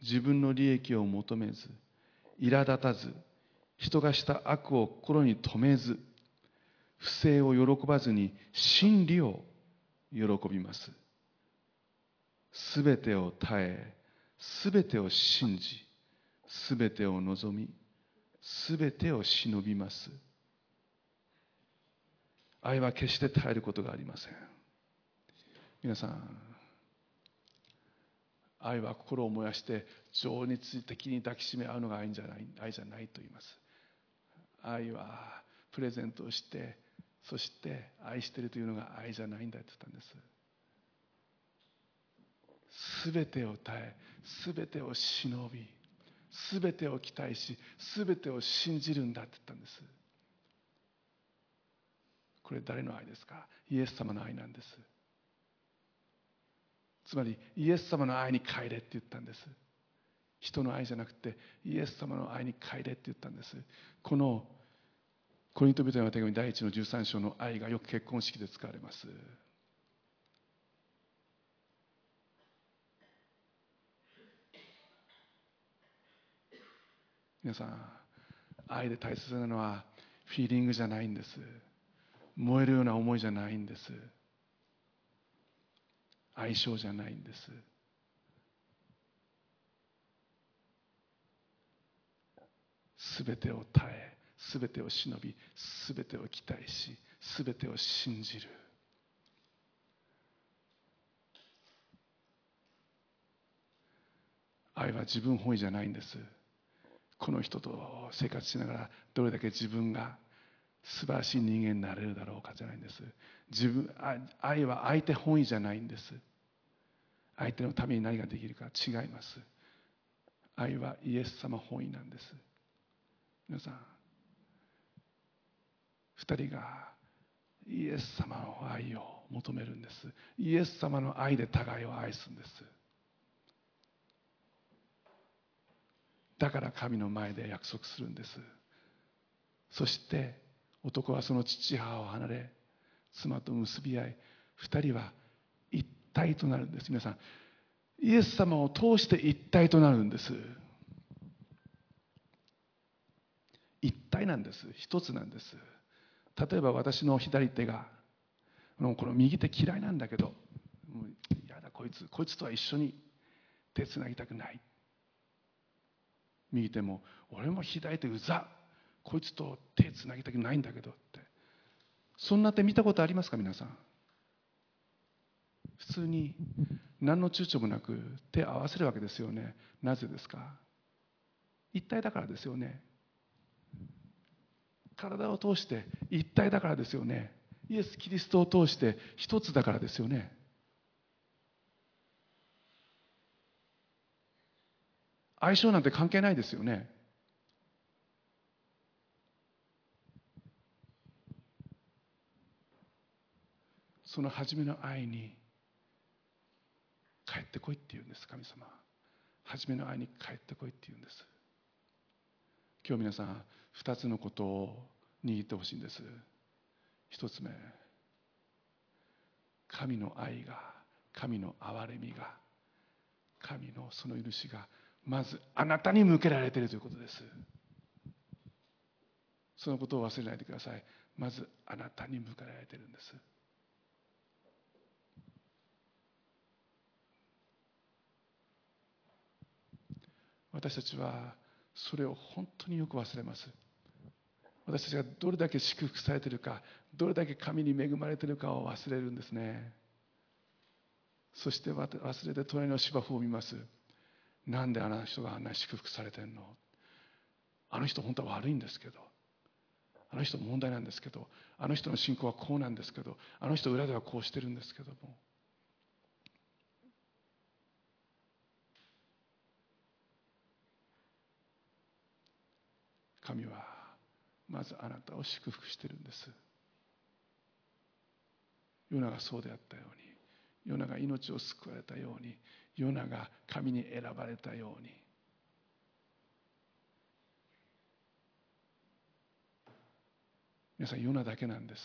自分の利益を求めず、苛立たず、人がした悪を心に留めず、不正を喜ばずに真理を喜びます。すべてを耐え、すべてを信じ、すべてを望み、すべてを忍びます。愛は決して耐えることがありません。皆さん、愛は心を燃やして情熱的に抱きしめ合うのが愛じゃない愛じゃないと言います。愛はプレゼントをして、そして愛してるというのが愛じゃないんだって言ったんです。すべてを耐えすべてを忍びすべてを期待しすべてを信じるんだって言ったんですこれ誰の愛ですか？イエス様の愛なんですつまりイエス様の愛に帰れって言ったんです。人の愛じゃなくてイエス様の愛に帰れって言ったんです。このコリント人への手紙第1の13章の愛がよく結婚式で使われます。皆さん愛で大切なのはフィーリングじゃないんです。燃えるような思いじゃないんです。相性じゃないんです。すべてを耐えすべてを忍びすべてを期待しすべてを信じる。愛は自分本位じゃないんです。この人と生活しながらどれだけ自分が素晴らしい人間になれるだろうかじゃないんです。自分愛は相手本位じゃないんです。相手のために何ができるか違います。愛はイエス様本位なんです。皆さん二人がイエス様の愛を求めるんです。イエス様の愛で互いを愛すんです。だから神の前で約束するんです。そして男はその父母を離れ妻と結び合い二人は一体となるんです。皆さんイエス様を通して一体となるんです。一体なんです。一つなんです。例えば私の左手がこの右手嫌いなんだけどやだこいつこいつとは一緒に手つなぎたくない。右手も俺も左手うざこいつと手つなぎたくないんだけどって。そんな手見たことありますか皆さん？普通に何の躊躇もなく手合わせるわけですよね。なぜですか？一体だからですよね。体を通して一体だからですよね。イエス・キリストを通して一つだからですよね。相性なんて関係ないですよね。その初めの愛に帰ってこいって言うんです。神様。初めの愛に帰ってこいって言うんです。今日皆さん二つのことを握ってほしいんです。一つ目神の愛が神の憐れみが神のその許しがまずあなたに向けられているということです。そのことを忘れないでください。まずあなたに向けられているんです。私たちはそれを本当によく忘れます。私たちがどれだけ祝福されているかどれだけ神に恵まれているかを忘れるんですね。そして忘れて隣の芝生を見ます。なんであの人があんなに祝福されてんの？あの人本当は悪いんですけど。あの人問題なんですけど。あの人の信仰はこうなんですけど。あの人裏ではこうしてるんですけども。神はまずあなたを祝福してるんです。ヨナがそうであったようにヨナが命を救われたようにヨナが神に選ばれたように。皆さんヨナだけなんです。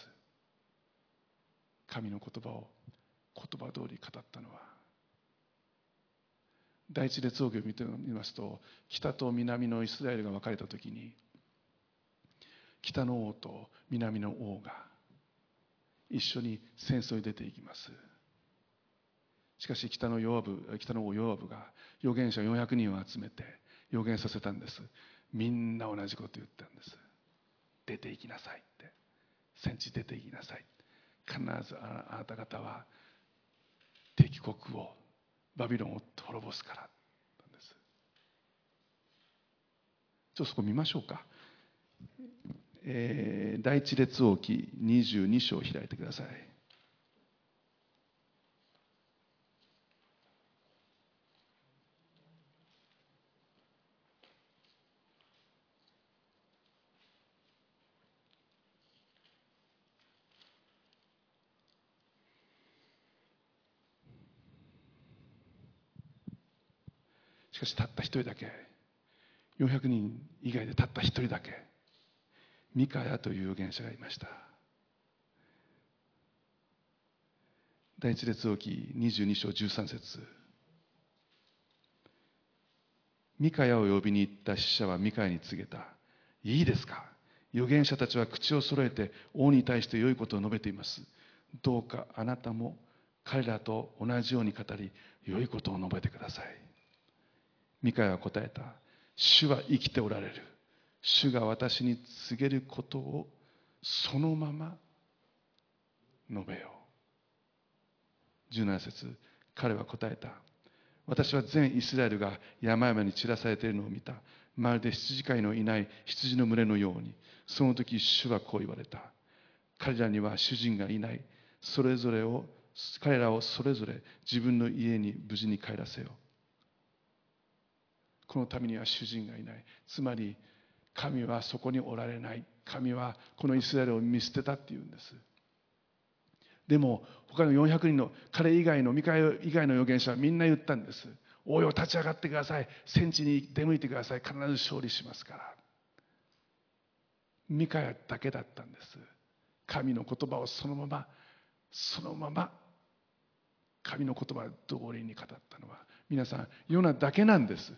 神の言葉を言葉通り語ったのは。第一列王記を見てみますと北と南のイスラエルが分かれた時に北の王と南の王が一緒に戦争に出ていきます。しかし北のヨアブ北の王ヨアブが預言者400人を集めて預言させたんです。みんな同じこと言ったんです。出て行きなさいって。戦地出て行きなさい。必ずあなた方は敵国をバビロンを滅ぼすからなんです。ちょっとそこ見ましょうか、第一列王記22章を開いてください。ししかしたった一人だけ400人以外でたった一人だけミカヤという預言者がいました。第一列王記22章13節。ミカヤを呼びに行った使者はミカヤに告げた。いいですか？預言者たちは口を揃えて王に対して良いことを述べています。どうかあなたも彼らと同じように語り良いことを述べてください。ミカヤは答えた。主は生きておられる。主が私に告げることをそのまま述べよう。17節彼は答えた。私は全イスラエルが山々に散らされているのを見た。まるで羊飼いのいない羊の群れのように。その時主はこう言われた。彼らには主人がいない。それぞれを彼らをそれぞれ自分の家に無事に帰らせよう。このためには主人がいない。つまり神はそこにおられない。神はこのイスラエルを見捨てたっていうんです。でも他の400人の彼以外のミカエ以外の預言者はみんな言ったんです。王よ立ち上がってください。戦地に出向いてください。必ず勝利しますから。ミカヤだけだったんです。神の言葉をそのままそのまま神の言葉通りに語ったのは。皆さんヨナだけなんです。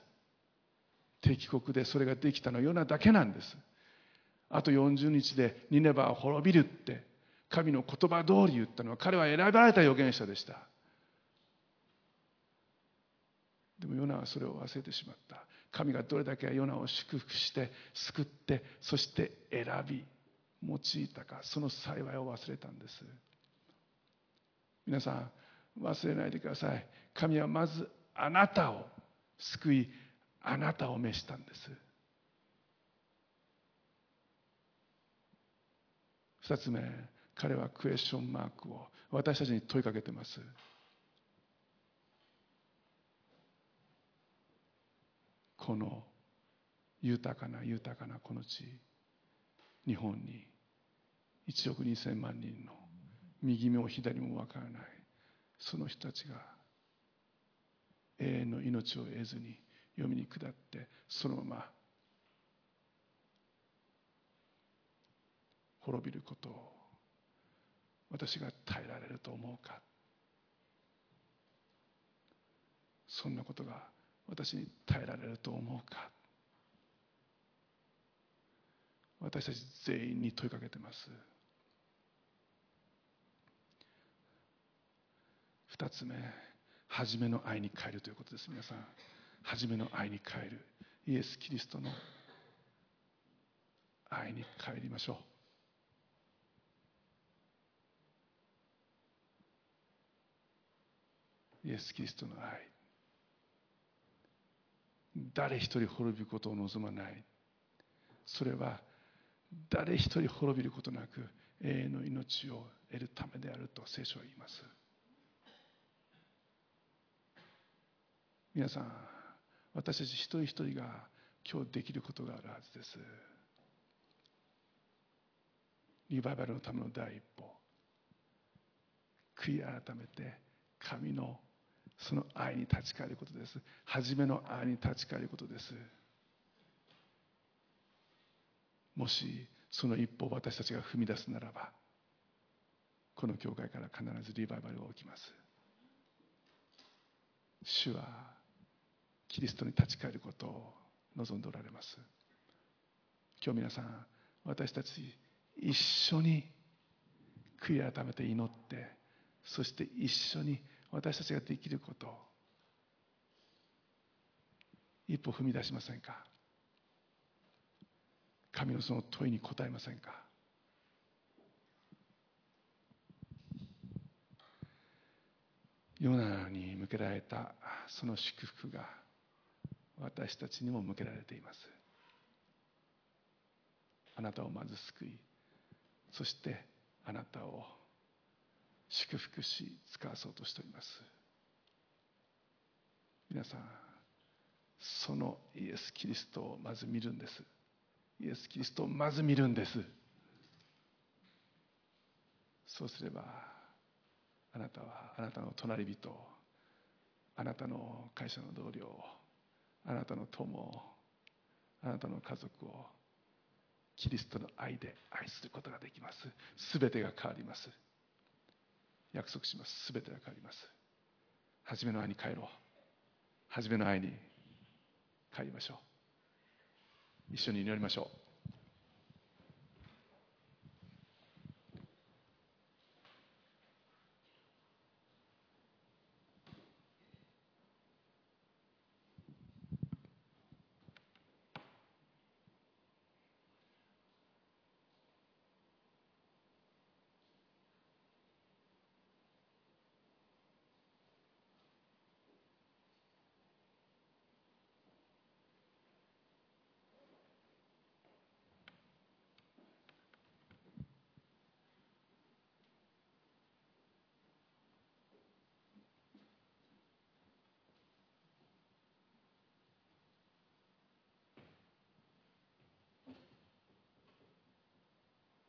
敵国でそれができたのはヨナだけなんです。あと40日でニネバは滅びるって神の言葉通り言ったのは彼は選ばれた預言者でした。でもヨナはそれを忘れてしまった。神がどれだけヨナを祝福して救ってそして選び用いたかその幸いを忘れたんです。皆さん忘れないでください。神はまずあなたを救いあなたを召したんです。二つ目彼はクエスチョンマークを私たちに問いかけてます。この豊かな豊かなこの地日本に1億2000万人の右も左も分からないその人たちが永遠の命を得ずに読みに下ってそのまま滅びることを私が耐えられると思うか。そんなことが私に耐えられると思うか。私たち全員に問いかけてます。二つ目初めの愛に変えるということです。皆さん。初めの愛に変える。イエス・キリストの愛に帰りましょう。イエス・キリストの愛。誰一人滅びることを望まない。それは誰一人滅びることなく永遠の命を得るためであると聖書は言います。皆さん私たち一人一人が今日できることがあるはずです。リバイバルのための第一歩。悔い改めて神のその愛に立ち返ることです。初めの愛に立ち返ることです。もしその一歩を私たちが踏み出すならばこの教会から必ずリバイバルが起きます。主はキリストに立ち返ることを望んでおられます。今日皆さん私たち一緒に悔い改めて祈ってそして一緒に私たちができること一歩踏み出しませんか？神のその問いに答えませんか？ヨナに向けられたその祝福が私たちにも向けられています。あなたをまず救いそしてあなたを祝福し使わそうとしております。皆さんそのイエス・キリストをまず見るんです。イエス・キリストをまず見るんです。そうすればあなたはあなたの隣人あなたの会社の同僚あなたの友をあなたの家族をキリストの愛で愛することができます。すべてが変わります。約束します。すべてが変わります。初めの愛に帰ろう。初めの愛に帰りましょう。一緒に祈りましょう。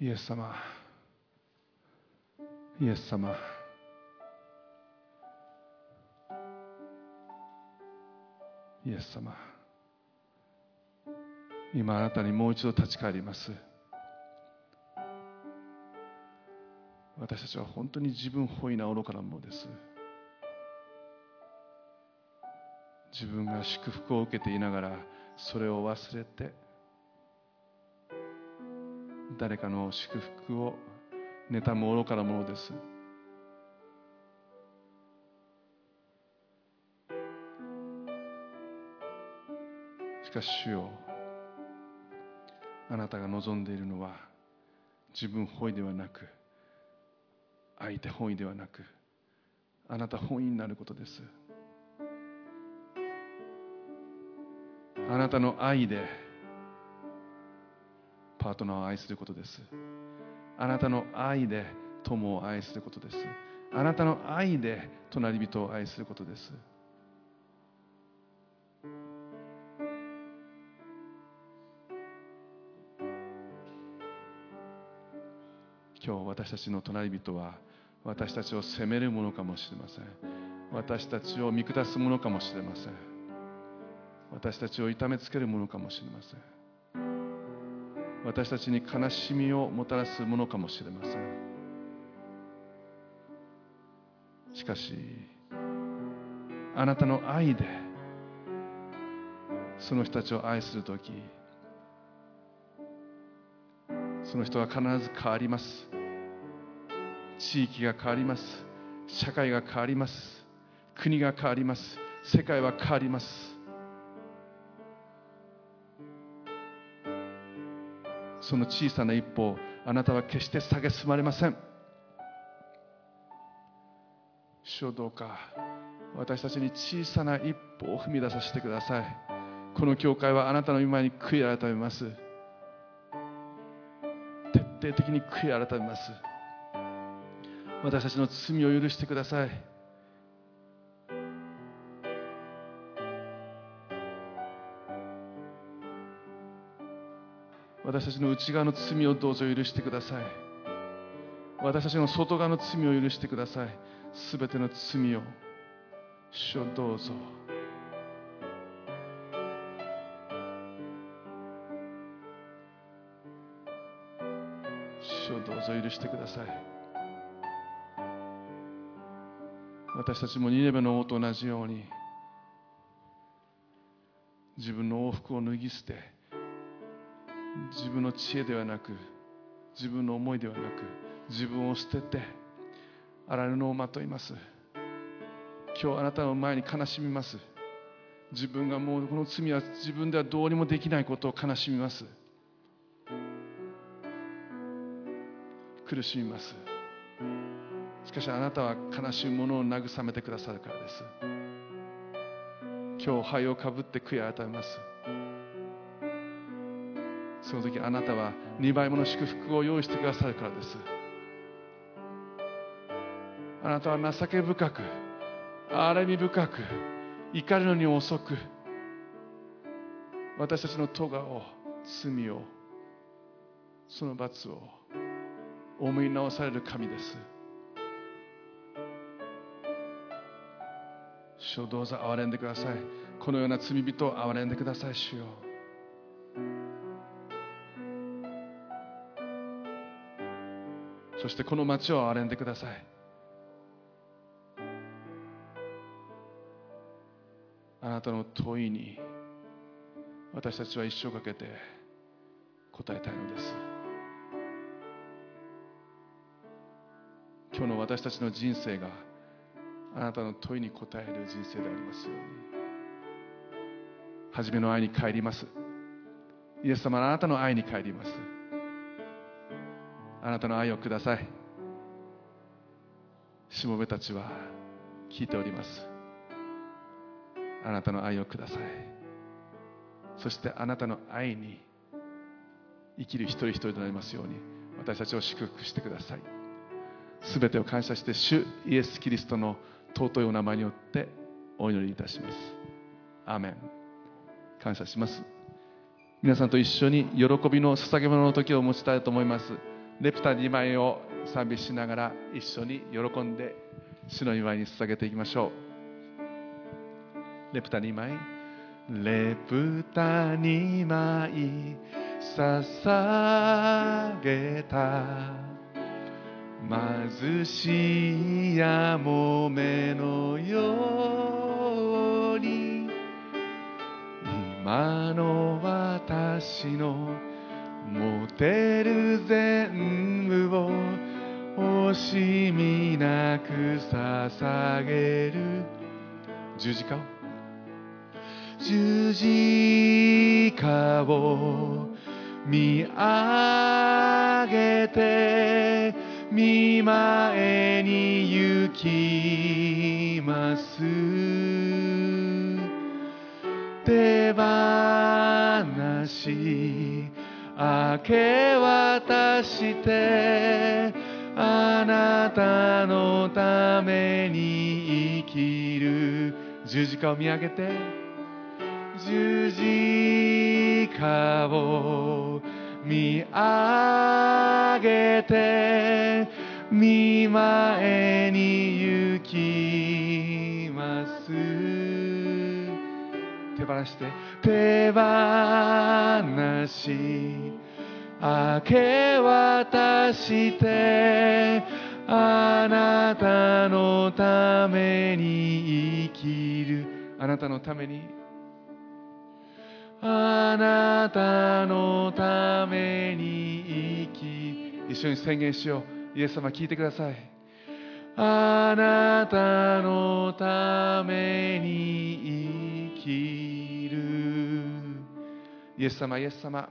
イエス様。イエス様。イエス様。今あなたにもう一度立ち返ります。私たちは本当に自分本位な愚かなものです。自分が祝福を受けていながらそれを忘れて誰かの祝福を妬む愚かなものです。しかし主よあなたが望んでいるのは自分本位ではなく相手本位ではなくあなた本位になることです。あなたの愛でパートナーを愛することです。あなたの愛で友を愛することです。あなたの愛で隣人を愛することです。今日私たちの隣人は私たちを責めるものかもしれません。私たちを見下すものかもしれません。私たちを痛めつけるものかもしれません。私たちに悲しみをもたらすものかもしれません。しかしあなたの愛でその人たちを愛する時その人は必ず変わります。地域が変わります。社会が変わります。国が変わります。世界は変わります。その小さな一歩をあなたは決して蔑まれません。主よどうか私たちに小さな一歩を踏み出させてください。この教会はあなたの御前に悔い改めます。徹底的に悔い改めます。私たちの罪を許してください。私たちの内側の罪をどうぞ許してください。私たちの外側の罪を許してください。すべての罪を。主をどうぞ。主をどうぞ許してください。私たちもニネベの王と同じように自分の往復を脱ぎ捨て自分の知恵ではなく自分の思いではなく自分を捨てて荒布をまといます。今日あなたの前に悲しみます。自分がもうこの罪は自分ではどうにもできないことを悲しみます。苦しみます。しかしあなたは悲しむ者を慰めてくださるからです。今日灰をかぶって悔い改めます。その時あなたは2倍もの祝福を用意してくださるからです。あなたは情け深く憐れみ深く怒るのに遅く私たちの咎を罪をその罰を思い直される神です。主をどうぞ憐れんでください。このような罪人を憐れんでください主よそしてこの町を憐れんでください。あなたの問いに私たちは一生かけて答えたいのです。今日の私たちの人生があなたの問いに答える人生でありますように。初めの愛に帰ります。イエス様あなたの愛に帰ります。あなたの愛をください。しもべたちは聞いております。あなたの愛をください。そしてあなたの愛に生きる一人一人となりますように私たちを祝福してください。すべてを感謝して主イエス・キリストの尊いお名前によってお祈りいたします。アーメン。感謝します。皆さんと一緒に喜びの捧げ物の時を持ちたいと思います。レプタ2枚を賛美しながら一緒に喜んで主の祝いに捧げていきましょう。レプタ2枚。レプタ2枚捧げた。貧しいやもめのように。今の私の持てる全部を惜しみなく捧げる。十字架を。十字架を見上げて見前に行きます。手放し明け渡してあなたのために生きる十字架を見上げて十字架を見上げて見前に行きます。手放して手放し。明け渡してあなたのために生きる。あなたのために。あなたのために生き一緒に宣言しよう。イエス様聞いてください。あなたのために生きる。イエス様イエス様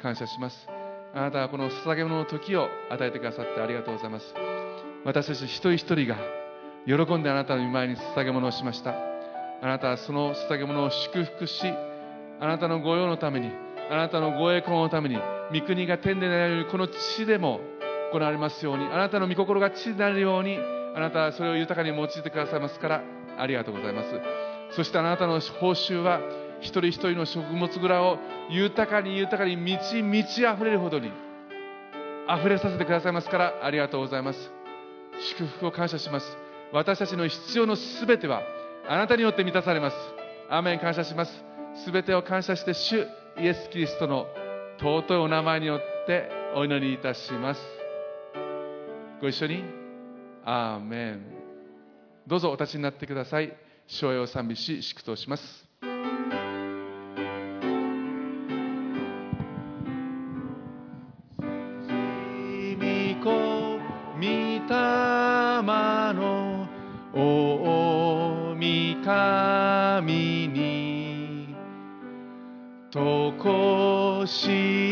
感謝します。あなたはこの捧げ物の時を与えてくださってありがとうございます。私たち一人一人が喜んであなたの御前に捧げ物をしました。あなたはその捧げ物を祝福しあなたの御用のためにあなたのご栄光のために御国が天でなるようにこの地でも行われますようにあなたの御心が地でなるようにあなたはそれを豊かに用いてくださいますからありがとうございます。そしてあなたの報酬は一人一人の食物蔵を豊かに豊かに満ち満ち溢れるほどに溢れさせてくださいますからありがとうございます。祝福を感謝します。私たちの必要のすべてはあなたによって満たされます。アーメン感謝します。すべてを感謝して主イエス・キリストの尊いお名前によってお祈りいたします。ご一緒にアーメン。どうぞお立ちになってください。昭和を賛美し祝祷します。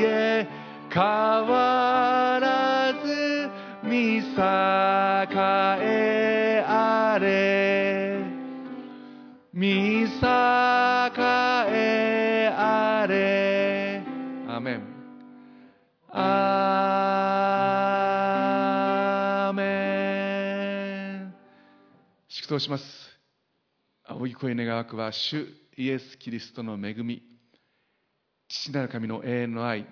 え変わらず見栄えあれ見栄えあれアーメンアーメン祝祷します。青い声願わくは主イエス・キリストの恵み。父なる神の永遠の愛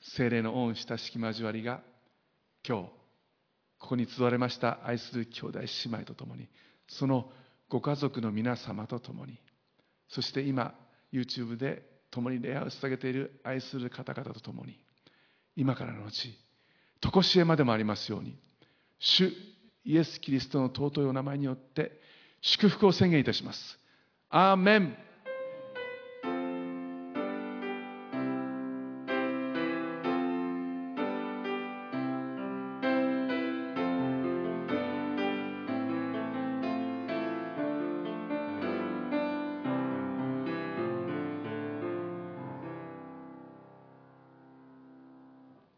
精霊の恩親しき交わりが今日ここに集われました愛する兄弟姉妹とともにそのご家族の皆様とともにそして今 YouTube で共に礼拝を捧げている愛する方々とともに今からの後常しえまでもありますように主イエス・キリストの尊いお名前によって祝福を宣言いたします。アーメン。